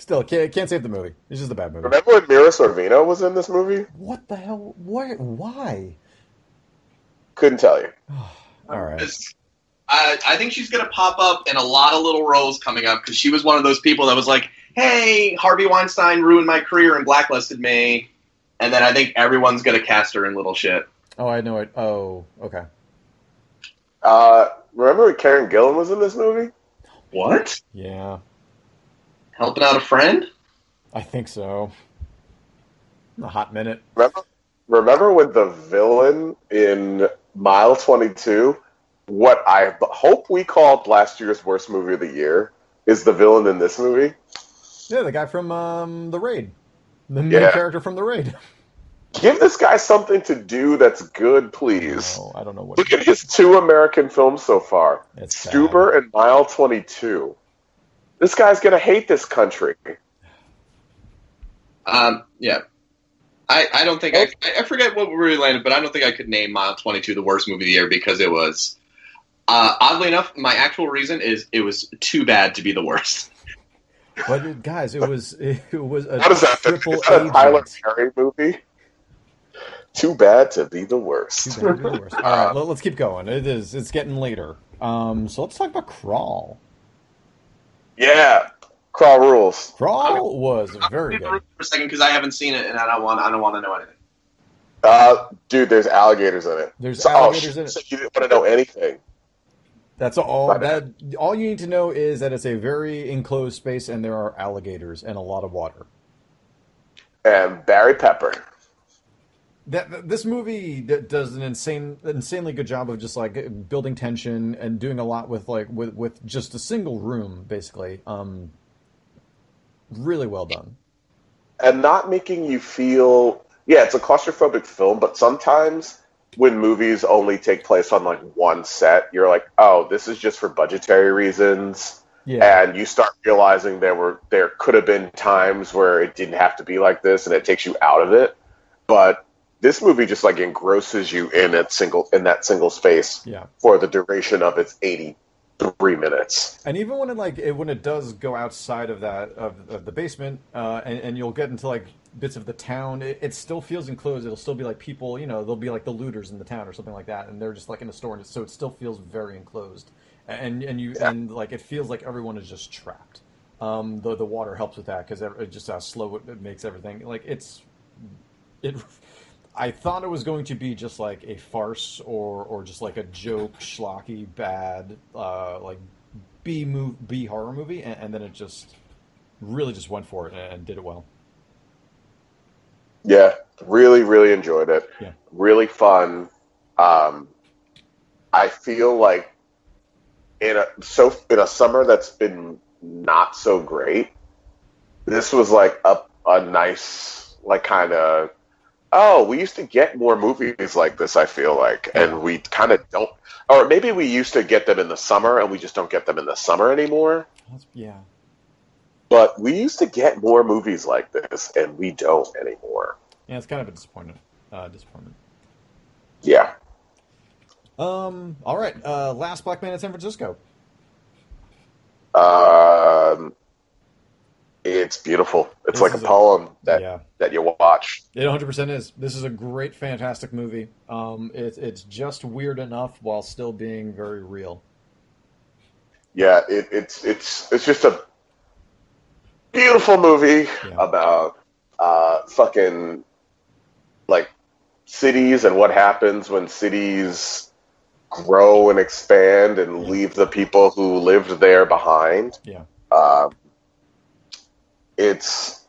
Still, can't, can't save the movie. It's just a bad movie. remember when mira sorvino was in this movie What the hell? Where? Why? couldn't tell you All right. I, I think she's going to pop up in a lot of little roles coming up because she was one of those people that was like, hey, Harvey Weinstein ruined my career and blacklisted me. And then I think everyone's going to cast her in little shit. Oh, I know it. Oh, okay. uh, remember when karen gillan was in this movie What? Yeah, Helping out a friend? I think so. A hot minute. Remember, remember when the villain in Mile 22, what I hope we called last year's worst movie of the year, is the villain in this movie? Yeah, the guy from um, the raid, the main Yeah. character from the raid. Give this guy something to do that's good, please. Oh, I don't know what. Look at his two American films so far It's bad. Stuber and Mile 22. This guy's going to hate this country. Um, yeah. I, I don't think I, I forget what we really landed, but I don't think I could name Mile 22 the worst movie of the year because it was, uh, oddly enough, my actual reason is it was too bad to be the worst. But guys, it was it was a How does that triple Is that a A Tyler. Perry movie? Too bad to be the worst. Too bad to be the worst. All right, let- let's keep going. It is. It's getting later. Um, so let's talk about Crawl. Yeah. Crawl rules. Crawl was I'm very good. for a second because I haven't seen it and I don't want I don't want to know anything. Uh, dude, there's alligators in it. There's So- oh, alligators shit, in it. so you didn't want to know anything. That's all. My That bad. all you need to know is that it's a very enclosed space and there are alligators and a lot of water. And Barry Pepper. That, this movie does an insane, insanely good job of just like building tension and doing a lot with like with with just a single room, basically. Um, really well done. and not making you feel yeah it's a claustrophobic film but sometimes when movies only take place on like one set you're like oh this is just for budgetary reasons Yeah, and you start realizing there were there could have been times where it didn't have to be like this and it takes you out of it but this movie just like engrosses you in that single in that single space yeah. for the duration of its 83 minutes And even when it like it, when it does go outside of that of, of the basement, uh, and, and you'll get into like bits of the town, it, it still feels enclosed. It'll still be like people, you know, there'll be like the looters in the town or something like that, and they're just like in a store, and so it still feels very enclosed. And and you and like it feels like everyone is just trapped. Um, the the water helps with that because it just how slow it, it makes everything. Like it's it. I thought it was going to be just like a farce or or just like a joke, schlocky, bad, uh, like B move B horror movie, and, and then it just really just went for it and, and did it well. Yeah, really, really enjoyed it. Yeah. Really fun. Um, I feel like in a so in a summer that's been not so great, this was like a a nice like kind of oh we used to get more movies like this. I feel like, and we kind of don't, or maybe we used to get them in the summer and we just don't get them in the summer anymore. Yeah, But we used to get more movies like this, and we don't anymore. yeah, it's kind of a disappointment. Uh, disappointment. Yeah. Um. All right. Uh, last Black Man in San Francisco. Um, it's beautiful. It's This like a poem that yeah. that you watch. It 100% is. This is a great, fantastic movie. Um, it, it's just weird enough while still being very real. Yeah, it, it's it's it's just a beautiful movie Yeah. about uh, fucking like cities and what happens when cities grow and expand and Yeah. leave the people who lived there behind. Yeah. Um, it's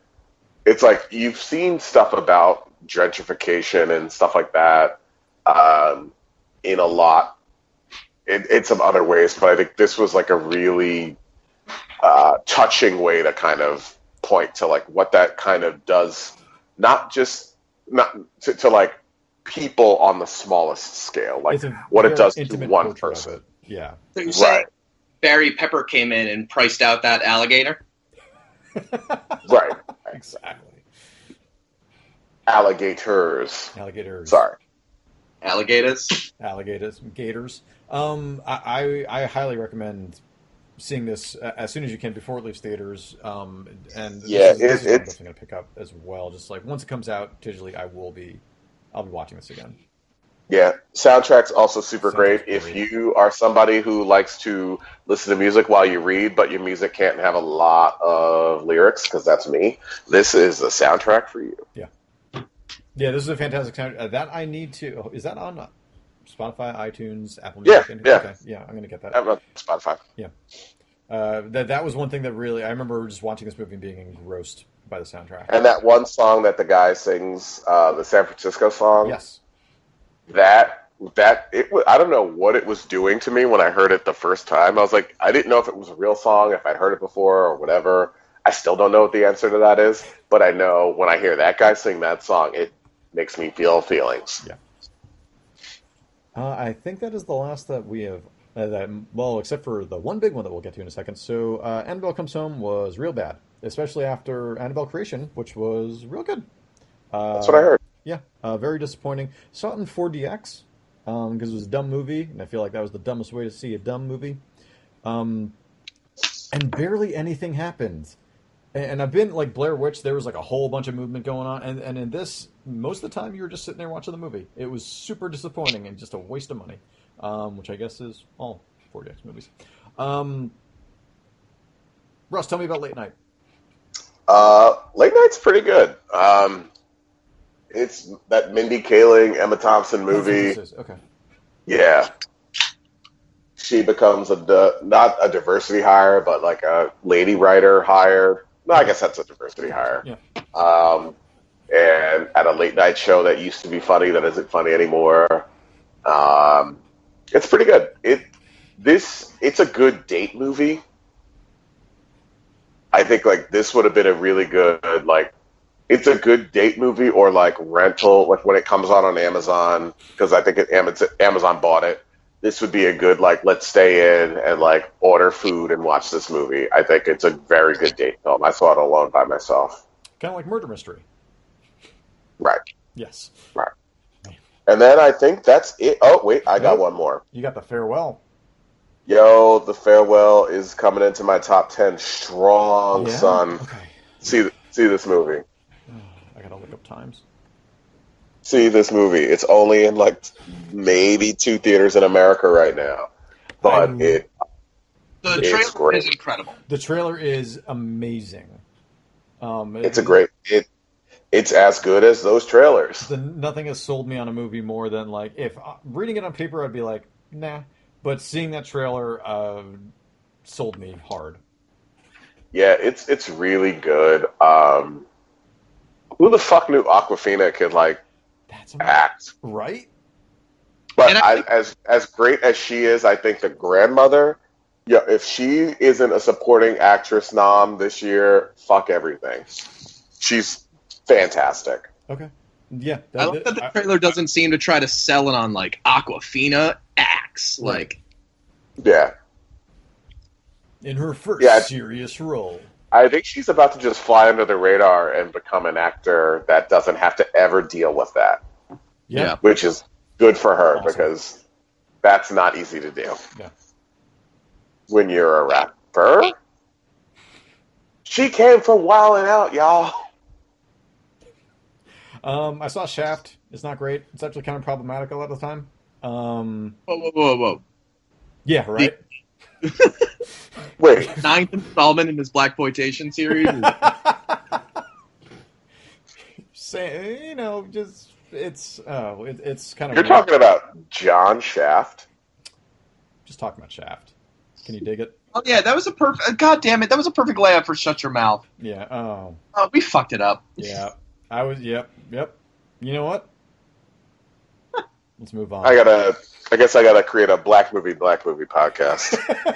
it's like you've seen stuff about gentrification and stuff like that um, in a lot in, in some other ways, but I think this was like a really uh, touching way to kind of point to like what that kind of does, not just not to, to like people on the smallest scale, like what it does to one person. Yeah. So you're Right, Barry Pepper came in and priced out that alligator? Right. Exactly. Alligators. Alligators. Sorry. Alligators? alligators, gators. Um, I, I I highly recommend seeing this as soon as you can before it leaves theaters. Um, and this Yeah, is, this it- is what I'm it's- definitely gonna pick up as well. Just like once it comes out digitally, I will be, I'll be watching this again. Yeah, soundtrack's also super Soundtrack's great. great. If you are somebody who likes to listen to music while you read, but your music can't have a lot of lyrics, because that's me, this is a soundtrack for you. Yeah, Yeah, this is a fantastic soundtrack. Uh, that I need to. oh, Is that on uh, Spotify, iTunes, Apple Yeah, Music? anything? yeah. Okay, yeah. I'm gonna get that. I'm on Spotify. Yeah. Uh, that that was one thing that really I remember just watching this movie and being engrossed by the soundtrack. And that one song that the guy sings, uh, the San Francisco song, yes. That that it I don't know what it was doing to me when I heard it the first time. I was like, I didn't know if it was a real song, if I'd heard it before or whatever. I still don't know what the answer to that is, but I know when I hear that guy sing that song, it makes me feel feelings. Uh, I think that is the last that we have. Uh, that well, except for the one big one that we'll get to in a second. So, uh, Annabelle Comes Home was real bad, especially after Annabelle Creation, which was real good. Uh, That's what I heard. Yeah, uh, very disappointing. Saw it in 4DX because it was a dumb movie, and I feel like that was the dumbest way to see a dumb movie. Um, and barely anything happened. And, and I've been like Blair Witch. There was like a whole bunch of movement going on, and and in this, most of the time you were just sitting there watching the movie. It was super disappointing and just a waste of money, um, which I guess is all 4DX movies. Um, Russ, tell me about Late Night. Uh, Late Night's pretty good. Um, it's that Mindy Kaling, Emma Thompson movie. Okay. Yeah. She becomes a di- not a diversity hire, but like a lady writer hire. No, I guess that's a diversity hire. Yeah. Um, and at a late night show that used to be funny that isn't funny anymore. Um, it's pretty good. It this it's a good date movie. I think like this would have been a really good like it's a good date movie or like rental like when it comes out on Amazon because I think it, Amazon bought it. This would be a good like let's stay in and like order food and watch this movie. I think it's a very good date film. I saw it alone by myself. Kind of like murder mystery. Right. Yes. Right. And then I think that's it. Oh wait, I got one more. You got the farewell. Yo, the farewell is coming into my top ten strong, Yeah? son. Okay. See see this movie. I gotta look up times. See this movie. It's only in like maybe two theaters in America right now, but I'm- it The It's trailer great. is incredible. The trailer is amazing. Um, it's a great it. It's as good as those trailers. The, nothing has sold me on a movie more than like if uh, reading it on paper, I'd be like, nah. But seeing that trailer uh, sold me hard. Yeah, it's it's really good. Um, who the fuck knew Awkwafina could like That's act? right. But I I, as as great as she is, I think the grandmother. Yeah, if she isn't a supporting actress nom this year, fuck everything. She's fantastic. Okay. Yeah. I love that the trailer doesn't seem to try to sell it on like Awkwafina acts. Like Yeah, in her first Yeah. serious role. I think she's about to just fly under the radar and become an actor that doesn't have to ever deal with that, Yeah. Yeah. which is good for her Awesome. because that's not easy to do. Yeah. When you're a rapper, she came from Wildin' Out, y'all. Um, I saw Shaft. It's not great. It's actually kind of problematic a lot of the time. Um, whoa, whoa, whoa, whoa! yeah. Right. Wait, Ninth installment in his Black Exploitation series. Say, you know, just it's oh, it, it's kind of you're weird. talking about John Shaft? just talking about Shaft. Can you dig it? oh yeah, that was a perfect. Uh, God damn it, that was a perfect layout for Shut Your Mouth. Yeah. Oh, Oh, we fucked it up. yeah. I was. Yep. Yep. You know what? Let's move on. I gotta. I guess I gotta create a black movie, black movie podcast.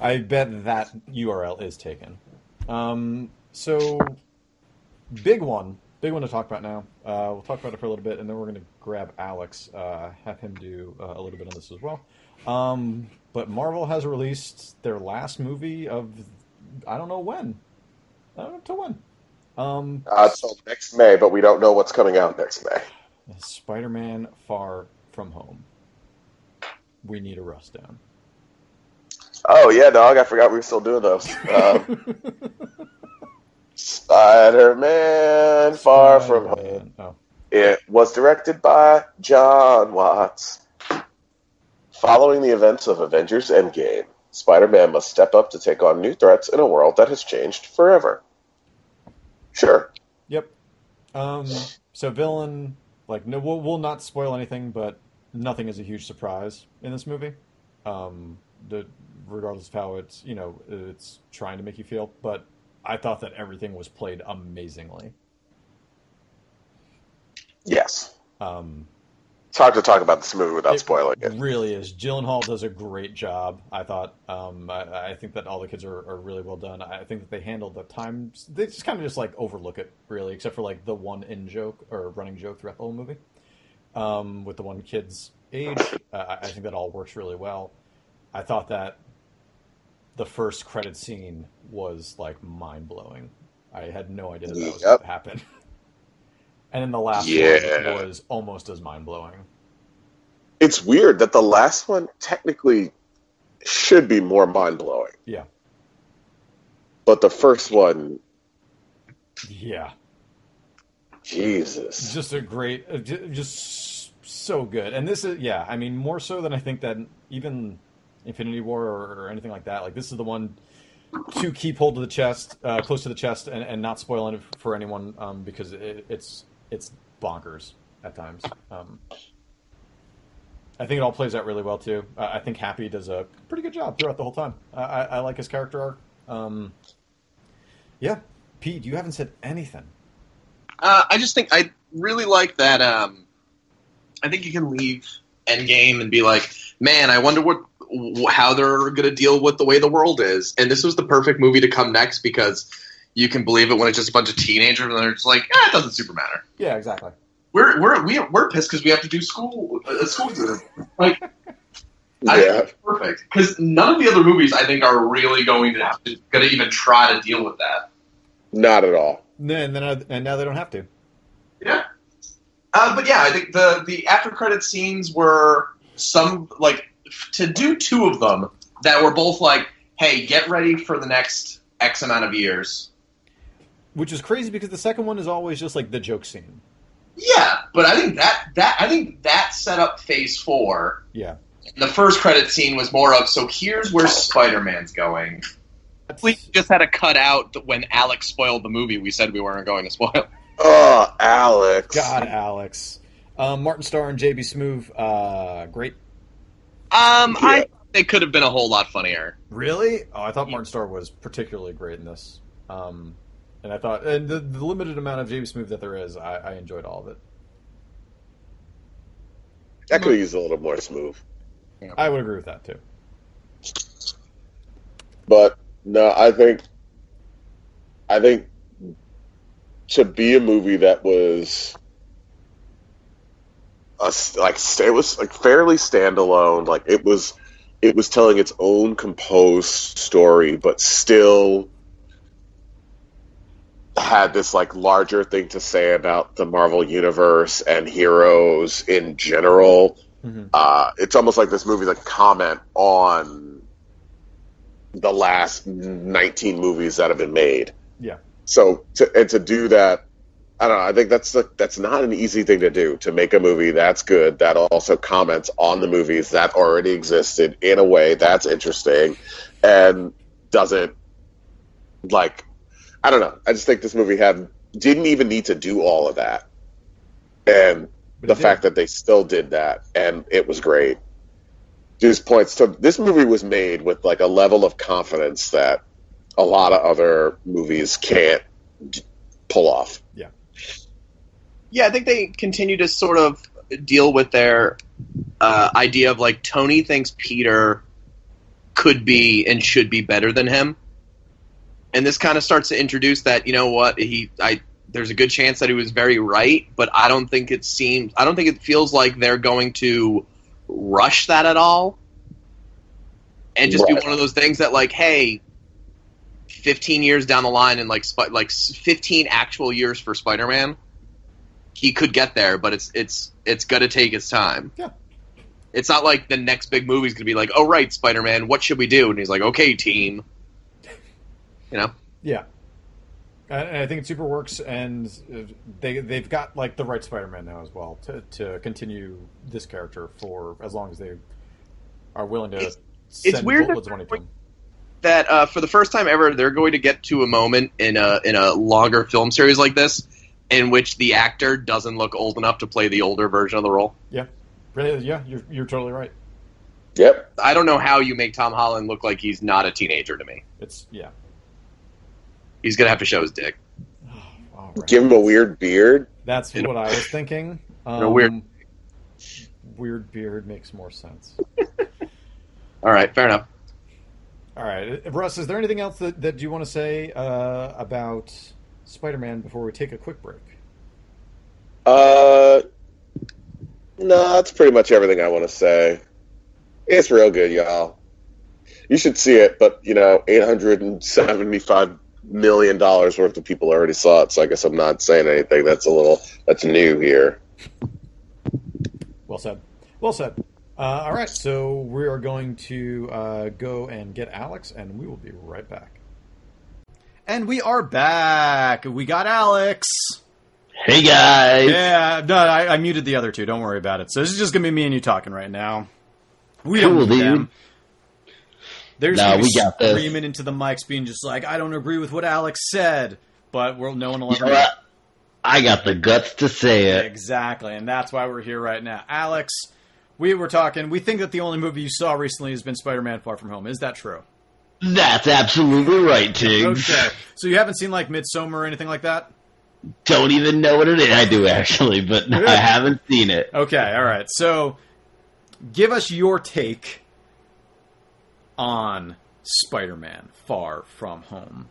I bet that URL is taken. Um, so, big one, big one to talk about now. Uh, we'll talk about it for a little bit, and then we're going to grab Alex, uh, have him do uh, a little bit on this as well. Um, but Marvel has released their last movie of I don't know when. I don't know till when. Um, uh, till next May, but we don't know what's coming out next May. Spider-Man: Far From Home. We need a rust down. Oh yeah, dog! I forgot we were still doing those. Um, Spider-Man: Far From Home. Oh, It was directed by John Watts. Following the events of Avengers Endgame, Spider-Man must step up to take on new threats in a world that has changed forever. Sure. Yep. Um, so villain, like no, we'll, we'll not spoil anything, but nothing is a huge surprise in this movie. Um, the regardless of how it's you know it's trying to make you feel, but I thought that everything was played amazingly. Yes. Um, It's hard to talk about this movie without it spoiling it. really is. Gyllenhaal does a great job. I thought. Um, I, I think that all the kids are, are really well done. I think that they handled the time. They just kind of just like overlook it, really, except for like the one in joke or running joke throughout the whole movie. Um, with the one kid's age, uh, I think that all works really well. I thought that the first credit scene was like mind blowing. I had no idea that, that was Yep. going to happen. And then the last Yeah. one was almost as mind blowing. It's weird that the last one technically should be more mind-blowing, Yeah. but the first one, Yeah. Jesus. just a great uh, just so good and this is yeah i mean more so than i think that even infinity war or, or anything like that like this is the one to keep hold of the chest uh, close to the chest and, and not spoil it for anyone um, because it, it's it's bonkers at times um, i think it all plays out really well too uh, i think happy does a pretty good job throughout the whole time i, I, I like his character arc um, yeah Pete, you haven't said anything. Uh, I just think I really like that. Um, I think you can leave Endgame and be like, man, I wonder what how they're going to deal with the way the world is. And this was the perfect movie to come next because you can believe it when it's just a bunch of teenagers and they're just like, ah, it doesn't super matter. Yeah, exactly. We're we're we, we're pissed because we have to do school uh, school year. Like Yeah. think perfect because none of the other movies I think are really going to have to going to even try to deal with that. Not at all. Then, then I, and now they don't have to. Yeah. Uh, but yeah, I think the the after credit scenes were some like to do two of them that were both like, hey, get ready for the next X amount of years. Which is crazy because the second one is always just like the joke scene. Yeah, but I think that that I think that set up Phase Four. Yeah. The first credit scene was more of so here's where Spider Man's going. We just had to cut out when Alex spoiled the movie. We said we weren't going to spoil. Oh, Alex. God, Alex. Um, Martin Starr and JB Smoove, uh, great. Um, Yeah. I they could have been a whole lot funnier. Really? Oh, I thought Martin Starr was particularly great in this. Um, and I thought, and the, the limited amount of JB Smoove that there is, I, I enjoyed all of it. I could have used a little more Smoove. I would agree with that too. But no, I think I think to be a movie that was a, s- like it was like fairly standalone, like it was it was telling its own composed story, but still had this like larger thing to say about the Marvel universe and heroes in general. Mhm. Uh, it's almost like this movie's a comment on the last 19 movies that have been made. Yeah. So to, and to do that, I don't know. I think that's the, that's not an easy thing to do. To make a movie that's good that also comments on the movies that already existed in a way that's interesting and doesn't like I don't know. I just think this movie had didn't even need to do all of that, and the did. fact that they still did that and it was great just points to this movie was made with like a level of confidence that a lot of other movies can't d- pull off. Yeah. Yeah, I think they continue to sort of deal with their uh, idea of like Tony thinks Peter could be and should be better than him, and this kind of starts to introduce that you know what he I there's a good chance that he was very right, but I don't think it seems I don't think it feels like they're going to rush that at all, and just Right. be one of those things that like hey. 15 years down the line and like like 15 actual years for Spider-Man he could get there, but it's it's it's gonna take its time. Yeah. It's not like the next big movie's gonna be like, oh right, Spider Man, what should we do? And he's like, okay, team. You know, Yeah. And and I think it super works, and uh, they they've got like the right Spider-Man now as well to to continue this character for as long as they are willing to. It's- send it's weird that- to him. that uh, for the first time ever, they're going to get to a moment in a in a longer film series like this in which the actor doesn't look old enough to play the older version of the role. Yeah. Really, yeah, you're you're totally right. Yep. I don't know how you make Tom Holland look like he's not a teenager to me. It's yeah. He's gonna have to show his dick. All right. Give him a weird beard. That's You know- what I was thinking. Um, know, weird- Weird beard makes more sense. All right, fair enough. All right, Russ, is there anything else that, that you want to say uh, about Spider-Man before we take a quick break? Uh, no, that's pretty much everything I want to say. It's real good, y'all. You should see it, but you know, eight hundred and seventy-five million dollars worth of people already saw it. So I guess I'm not saying anything that's a little that's new here. Well said. Well said. Uh, all right, so we are going to uh, go and get Alex, and we will be right back. And we are back. We got Alex. Hey guys. Yeah, no, I, I muted the other two. Don't worry about it. So this is just gonna be me and you talking right now. We don't need dude. them. They're No, we got this. screaming into the mics, being just like, "I don't agree with what Alex said," but we're, no one will ever know. I got the guts to say it. Exactly, and that's why we're here right now. Alex, we were talking. We think that the only movie you saw recently has been Spider-Man: Far From Home. Is that true? That's absolutely right, Tiggs. Okay. So you haven't seen like Midsommar or anything like that? Don't even know what it is. I do actually, but I haven't seen it. Okay, all right. So give us your take on Spider-Man: Far From Home.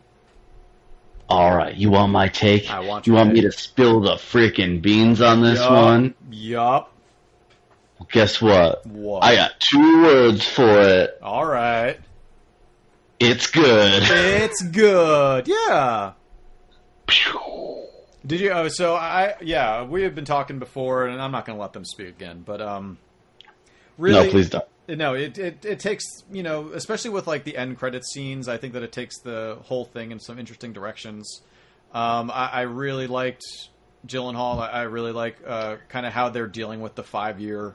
All right, you want my take? I want you want me to spill the freaking beans on this Yup. one? Yup. Well, guess what? What? I got two words for it. All right. It's good. It's good. Yeah. Did you? Oh, so I yeah, we have been talking before, and I'm not going to let them speak again. But um, really, No, please don't. No, it, it it takes you know, especially with like the end credit scenes. I think that it takes the whole thing in some interesting directions. Um, I, I really liked Gyllenhaal. I, I really like uh, kind of how they're dealing with the five year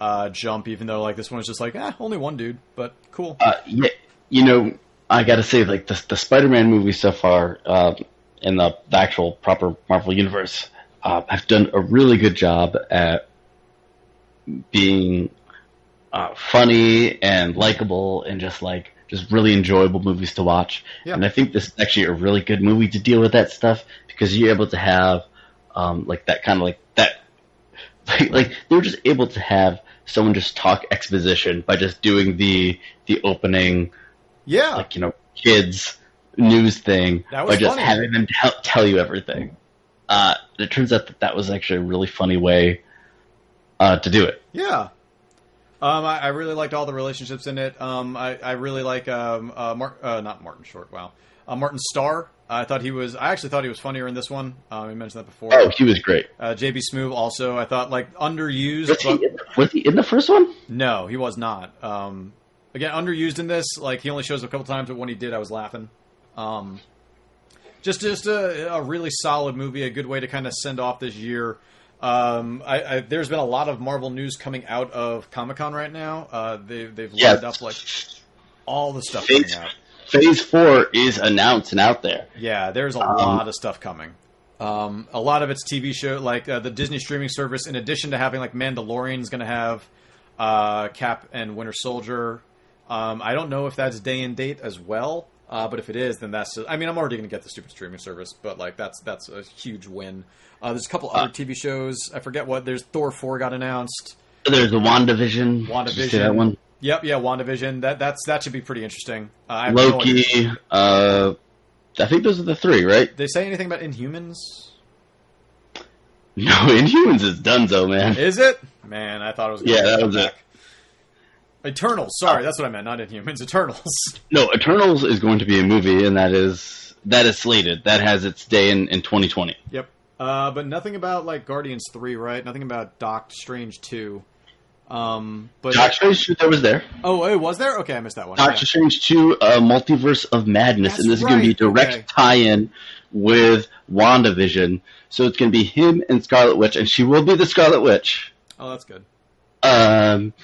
uh, jump, even though like this one was just like, eh, only one dude, but cool. Uh, yeah, you know, I got to say, like the the Spider-Man movies so far uh, in the, the actual proper Marvel universe uh, have done a really good job at being uh, funny and likable and just like just really enjoyable movies to watch. Yeah. And I think this is actually a really good movie to deal with that stuff because you're able to have um, like that kind of like that like, like they're just able to have someone just talk exposition by just doing the the opening yeah, like you know kids news thing by just funny. having them tell, tell you everything. Uh, it turns out that that was actually a really funny way uh, to do it. Yeah. Um, I, I really liked all the relationships in it. Um, I, I really like um, uh, Mar- uh, not Martin Short. Wow, uh, Martin Starr. I thought he was. I actually thought he was funnier in this one. Um, we mentioned that before. Oh, he was great. Uh, JB Smoove also. I thought like underused. Was he, but in, was he in the first one? no, he was not. Um, again, underused in this. Like he only shows up a couple times, but when he did, I was laughing. Um, just just a, a really solid movie. A good way to kind of send off this year. Um, I, I, there's been a lot of Marvel news coming out of Comic Con right now. Uh, they, they've Yeah. lined up like all the stuff coming Phase, out. phase four is announced and out there. Yeah, there's a Um, lot of stuff coming. Um, a lot of it's TV show, like uh, the Disney streaming service. In addition to having like Mandalorian is going to have uh, Cap and Winter Soldier. Um, I don't know if that's day and date as well, uh, but if it is, then that's. I mean, I'm already going to get the stupid streaming service, but like that's that's a huge win. Uh, there's a couple other TV shows. I forget what. There's Thor four got announced. There's the WandaVision. See that one? Yep, yeah, WandaVision. That that's that should be pretty interesting. Uh, I have no. Loki. Uh, I think those are the three, right? Did they say anything about Inhumans? No, Inhumans is Dunzo, man. Is it? Man, I thought it was. Yeah, be that was it. Eternals. Sorry, that's what I meant. Not Inhumans. Eternals. No, Eternals is going to be a movie, and that is that is slated. That has its day in, in 2020. yep. Uh, but nothing about like Guardians three, right? Nothing about Doctor Strange two. Um, but Doctor Strange, that was there. oh, it was there? Okay, I missed that one. Doctor Strange 2, uh, Multiverse of Madness, That's and this is going to be a direct okay. tie-in with WandaVision. So it's going to be him and Scarlet Witch, and she will be the Scarlet Witch. Oh, that's good. um,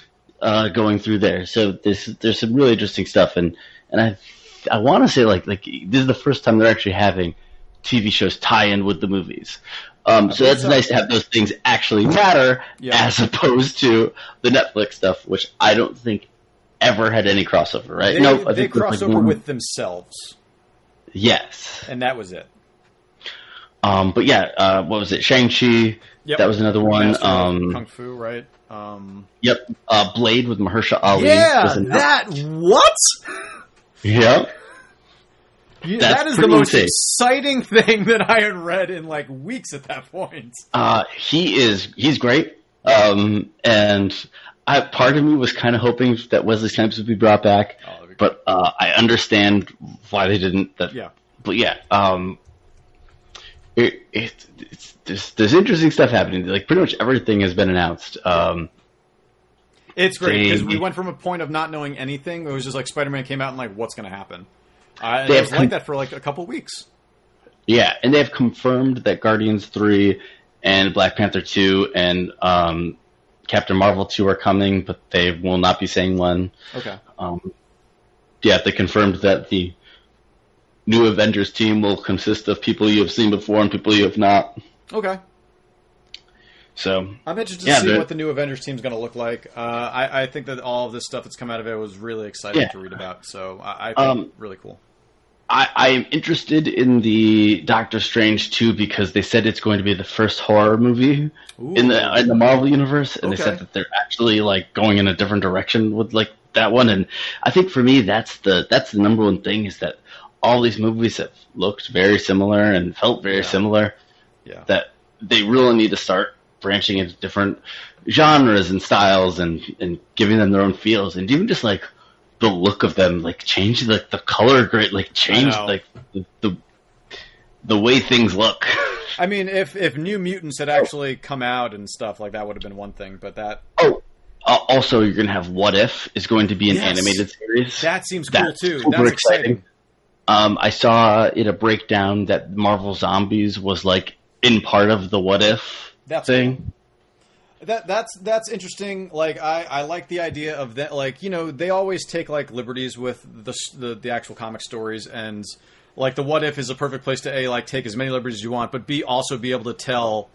uh, going through there. So there's there's some really interesting stuff, and and I I want to say like like this is the first time they're actually having TV shows tie in with the movies. Um, so that's so. nice to have those things actually matter Yeah. as opposed to the Netflix stuff, which I don't think ever had any crossover, right? They, no, I they think there's, like, over with themselves, yes. and that was it. Um, but yeah, uh, what was it? Shang Chi. Yep. That was another one. Um, Kung Fu, right? Um, yep. Uh, Blade with Mahershala Ali. yeah, that what? Yep. You- That's the most insane. exciting thing that I had read in like weeks at that point. Uh, he is he's great. Um, and I, part of me was kind of hoping that Wesley Snipes would be brought back, Oh, be but uh, I understand why they didn't. That, Yeah. But yeah, um, it, it it's there's, there's interesting stuff happening. Like pretty much everything has been announced. Um, It's great because we went from a point of not knowing anything. It was just like Spider-Man came out and like, what's going to happen? And They have was con- like that for like a couple weeks. yeah, and they have confirmed that Guardians three and Black Panther two and um, Captain Marvel two are coming, but they will not be saying when. Okay. Um, yeah, they confirmed that the new Avengers team will consist of people you have seen before and people you have not. Okay. So I'm interested Yeah, to see what the new Avengers team is going to look like. Uh, I, I think that all of this stuff that's come out of it was really exciting Yeah. to read about. So I, I think Um, really cool. I, I am interested in the Doctor Strange 2 because they said it's going to be the first horror movie in the in the Marvel universe, and they said that they're actually like going in a different direction with like that one. And I think for me, that's the that's the number one thing is that all these movies have looked very similar and felt very Yeah. similar. Yeah. That they really need to start branching into different genres and styles and and giving them their own feels and even just like the look of them, like change the the color grade, like change like the, the the way things look. I mean, if if New Mutants had actually come out and stuff like that would have been one thing, but that oh, uh, also you're gonna have What If is going to be an Yes. animated series. that seems cool That's too. super That's exciting. exciting. Um, I saw in a breakdown that Marvel Zombies was like in part of the What If That's thing. That that's that's interesting. Like I, I like the idea of that. Like you know they always take like liberties with the the, the actual comic stories and like the what if is a perfect place to a like take as many liberties as you want, but b also be able to tell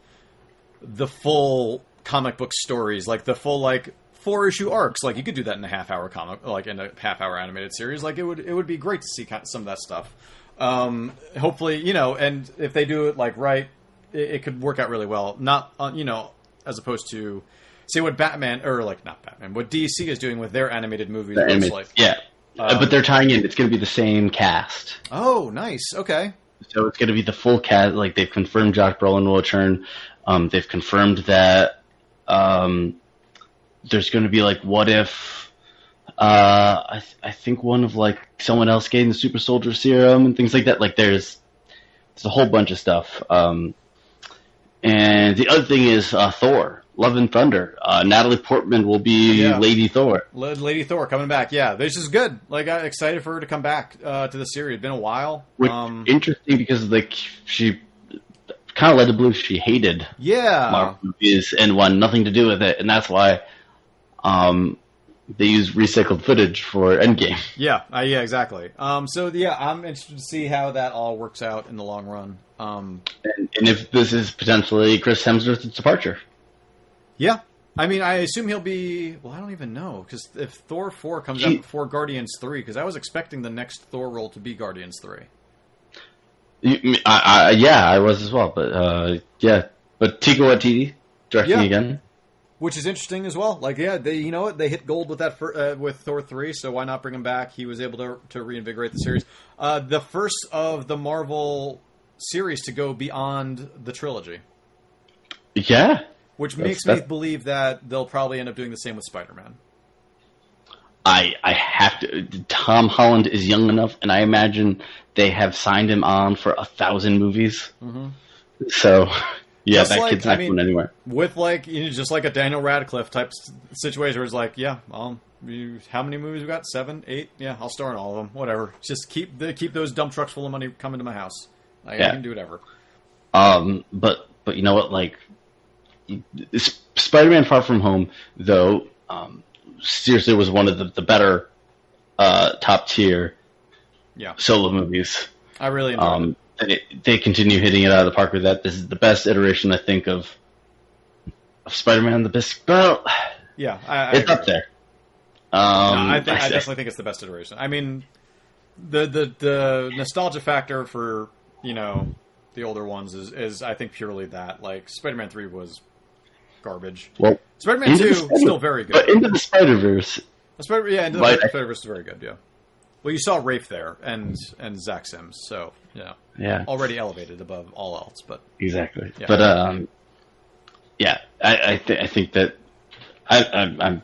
the full comic book stories, like the full like four issue arcs. Like you could do that in a half hour comic, like in a half hour animated series. Like it would it would be great to see some of that stuff. Um, hopefully, you know, and if they do it like right, it, it could work out really well. Not on, you know, as opposed to see what Batman or like not Batman, what DC is doing with their animated movies. The anime- like, yeah, um, but they're tying in. It's going to be the same cast, oh, nice, okay, so it's going to be the full cast. Like they've confirmed, Josh Brolin will return. Um, they've confirmed that um, there's going to be like, what if? Uh, I th- I think one of like someone else getting the super soldier serum and things like that. Like there's there's a whole bunch of stuff. Um, and the other thing is uh, Thor, Love and Thunder. Uh, Natalie Portman will be Yeah. Lady Thor. La- Lady Thor coming back. Yeah, this is good. Like I'm excited for her to come back uh, to the series. It's been a while. Which Um, interesting because like she kind of led to believe she hated yeah, Marvel movies and wanted nothing to do with it, and that's why um, they use recycled footage for Endgame. yeah, uh, yeah, exactly. Um, so yeah, I'm interested to see how that all works out in the long run. Um, And, and if this is potentially Chris Hemsworth's departure, yeah, I mean, I assume he'll be. Well, I don't even know because if Thor four comes He- out before Guardians three, because I was expecting the next Thor role to be Guardians three. I, I, yeah, I was as well, but uh, yeah, but Taika Waititi directing Yeah. again. Which is interesting as well. Like, yeah, they you know what they hit gold with that fir- uh, with Thor three, so why not bring him back? He was able to to reinvigorate the series. Uh, the first of the Marvel series to go beyond the trilogy, Yeah, which That's- makes me believe that they'll probably end up doing the same with Spider Man. I I have to. Tom Holland is young enough, and I imagine they have signed him on for a thousand movies. So, yeah, Just that like- kid's I not mean- going anywhere. With like you know, just like a Daniel Radcliffe type situation where it's like, yeah, um, you, how many movies we got? Seven, eight? Yeah, I'll star in all of them. Whatever. Just keep the, keep those dump trucks full of money coming to my house. Like, I can do whatever. Um, but but you know what? Like, Spider-Man: Far From Home, though, um, seriously was one of the, the better uh, top tier Yeah, solo movies. I really enjoyed it. Um, it, they continue hitting it out of the park with that. This is the best iteration I think of of Spider-Man. The best, well, Yeah, I, I it's agree. up there. Um, No, I, think, I, say. definitely think it's the best iteration. I mean, the the the nostalgia factor for you know the older ones is is I think purely that. Like Spider Man three was garbage. well, Spider Man two Spider- still very good. but into the Spider Verse. Spider yeah, into the Spider Verse is very good. Yeah. Well, you saw Rafe there and and Zach Sims, so yeah, Yeah, already elevated above all else. But exactly. Yeah. But um, yeah, I I, th- I think that I, I I'm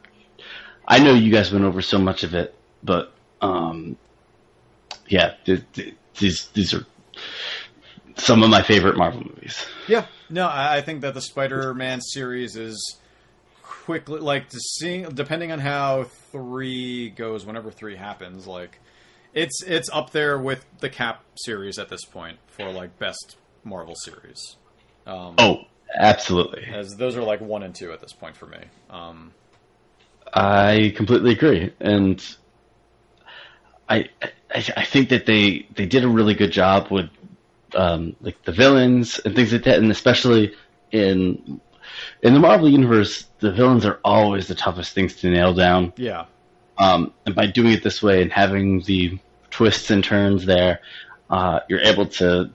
I know you guys went over so much of it, but um, yeah, th- th- these these are some of my favorite Marvel movies. Yeah, no, I, I think that the Spider-Man series is quickly like to seeing depending on how three goes, whenever three happens, like it's it's up there with the Cap series at this point for like best Marvel series. Um, Oh, absolutely. as those are like one and two at this point for me. Um, I completely agree, and I, I I think that they they did a really good job with um, like the villains and things like that, and especially in in the Marvel universe, the villains are always the toughest things to nail down. Yeah. Um, and by doing it this way and having the twists and turns there, uh, you're able to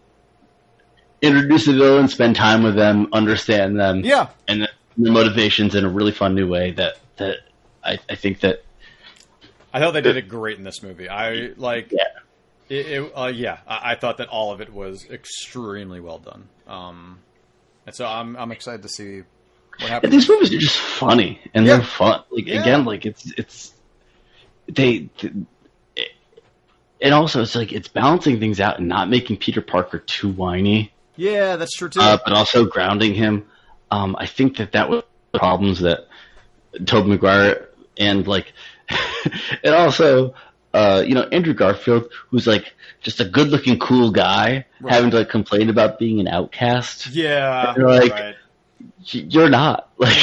introduce the villain, spend time with them, understand them, Yeah. and the, the motivations in a really fun new way. That that I, I think that I thought they did it great in this movie. I like. Yeah. It, it, uh, yeah, I, I thought that all of it was extremely well done. Um, and so I'm I'm excited to see what happens. these movies are just funny and Yeah. they're fun. Like Yeah. again, like it's it's they, it, and also it's like it's balancing things out and not making Peter Parker too whiny, Yeah, that's true too. uh, but also grounding him. Um, I think that that was the problems that Tobey Maguire and like, and also. Uh, you know Andrew Garfield, who's like just a good-looking, cool guy, Right. having to like complain about being an outcast. yeah, They're like- right. You're not like.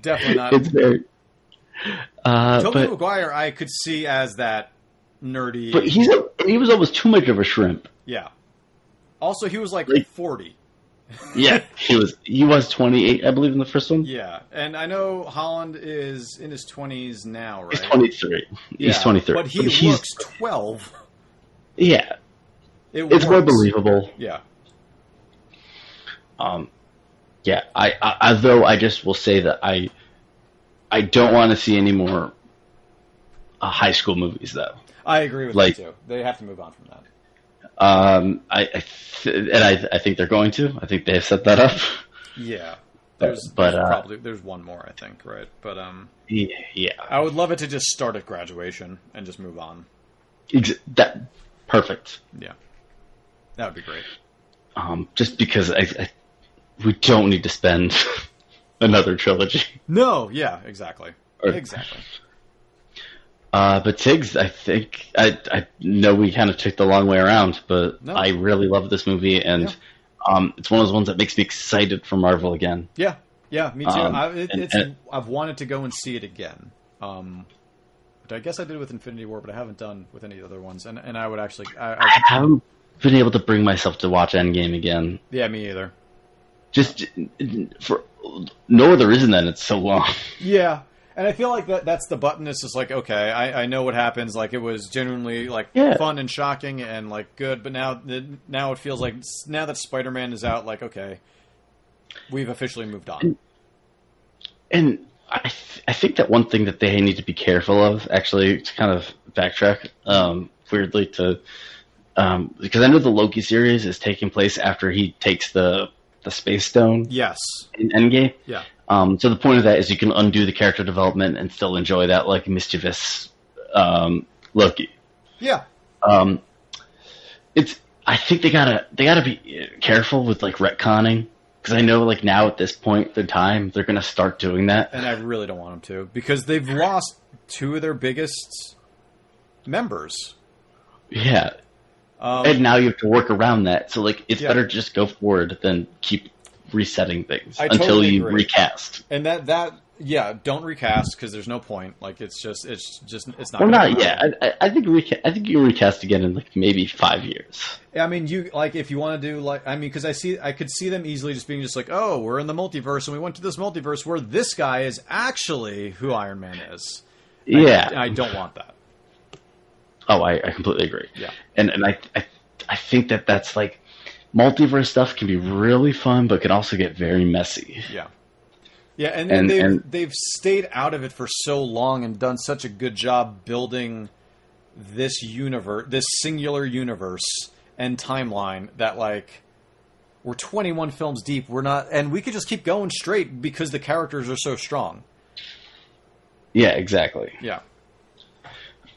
Definitely not. it's very. Uh, Tobey Maguire, I could see as that nerdy. but he's a, he was almost too much of a shrimp. yeah. Also, he was like, Like- forty. Yeah, he was he was 28, I believe, in the first one. Yeah, and I know Holland is in his twenties now, right? He's 23. Yeah, He's 23. but he he's, looks twelve. yeah, It it's more believable. Yeah, Um, yeah, I, I although I just will say that I I don't want to see any more uh, high school movies though. I agree with Like- that too. They have to move on from that. Um, I, I th- and I I think they're going to. I think they have set that up. Yeah, there's, but, there's uh, probably there's one more, I think, right? But um, yeah, yeah. I would love it to just start at graduation and just move on. Ex- that perfect. Yeah, that would be great. um, just because I, I, we don't need to spend another trilogy. No, yeah, exactly, Or- exactly. Uh, but Tiggs, I think I I know we kind of took the long way around, but No. I really love this movie, and Yeah. um, it's one of those ones that makes me excited for Marvel again. Yeah, yeah, me too. Um, I, it, and- it's and- I've wanted to go and see it again. Um, but I guess I did with Infinity War, but I haven't done with any other ones. And and I would actually, I, I I, haven't been able to bring myself to watch Endgame again. yeah, me either. Just for no other reason than it's so long. Yeah, and I feel like that that's the button. It's just like okay, I, I know what happens. Like it was genuinely like Yeah. fun and shocking and like good, but now now it feels like now that Spider Man is out, like okay, we've officially moved on. And I, th- I think that one thing that they need to be careful of, actually, to kind of backtrack, um, weirdly to, um, because I know the Loki series is taking place after he takes the the Space Stone Yes, in Endgame. yeah, Um, so the point of that is you can undo the character development and still enjoy that like mischievous um, Loki. yeah, Um, it's I think they gotta they gotta be careful with like retconning because I know like now at this point in time they're gonna start doing that. and I really don't want them to because they've lost two of their biggest members. Yeah, Um, and now you have to work around that. So like, it's Yeah. better to just go forward than keep resetting things I until totally you agree. recast. and that that yeah, don't recast because there's no point. Like it's just it's just it's not. Gonna not happen. yet. I, I- think reca- I think you recast again in like maybe five years. I mean, you like if you want to do like I mean, because I see I could see them easily just being just like, oh, we're in the multiverse and we went to this multiverse where this guy is actually who Iron Man is. Yeah. I, I don't want that. oh, I, I completely agree. Yeah. And and I, I I think that that's like multiverse stuff can be really fun, but can also get very messy. Yeah. Yeah, and, And- they've and- they've stayed out of it for so long and done such a good job building this universe, this singular universe and timeline that like we're 21 films deep. We're not, and we could just keep going straight because the characters are so strong. Yeah, exactly. Yeah.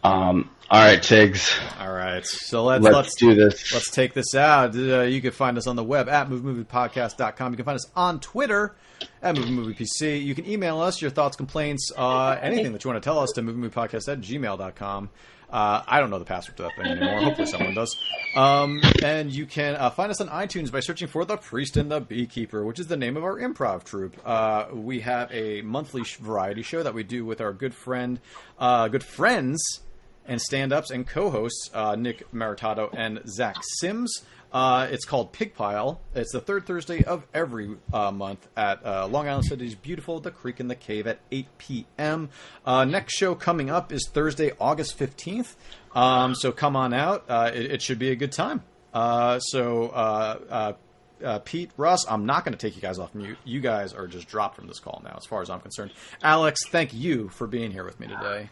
Um. All right, Tiggs. All right. So let's Let's, let's do this. Let's take this out. Uh, you can find us on the web at moviemoviepodcast.com. You can find us on Twitter at moviemoviepc. You can email us your thoughts, complaints, uh, anything that you want to tell us to moviemoviepodcast at gmail.com. Uh, I don't know the password to that thing anymore. Hopefully someone does. Um, and you can uh, find us on iTunes by searching for The Priest and the Beekeeper, which is the name of our improv troupe. Uh, we have a monthly variety show that we do with our good friend, uh, good friends and stand-ups and co-hosts uh, Nick Maritato and Zach Sims. Uh, it's called Pig Pile. It's the third Thursday of every uh, month at uh, Long Island City's beautiful The Creek and the Cave at 8 p.m. Uh, next show coming up is Thursday, August 15th. Um, so come on out. Uh, it, it should be a good time. Uh, so, uh, Pete, Russ, I'm not going to take you guys off mute. You guys are just dropped from this call now, as far as I'm concerned. Alex, thank you for being here with me today.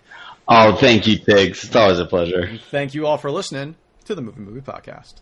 Oh, thank you, Tiggs. It's always a pleasure. Thank you all for listening to the Movie Movie Podcast.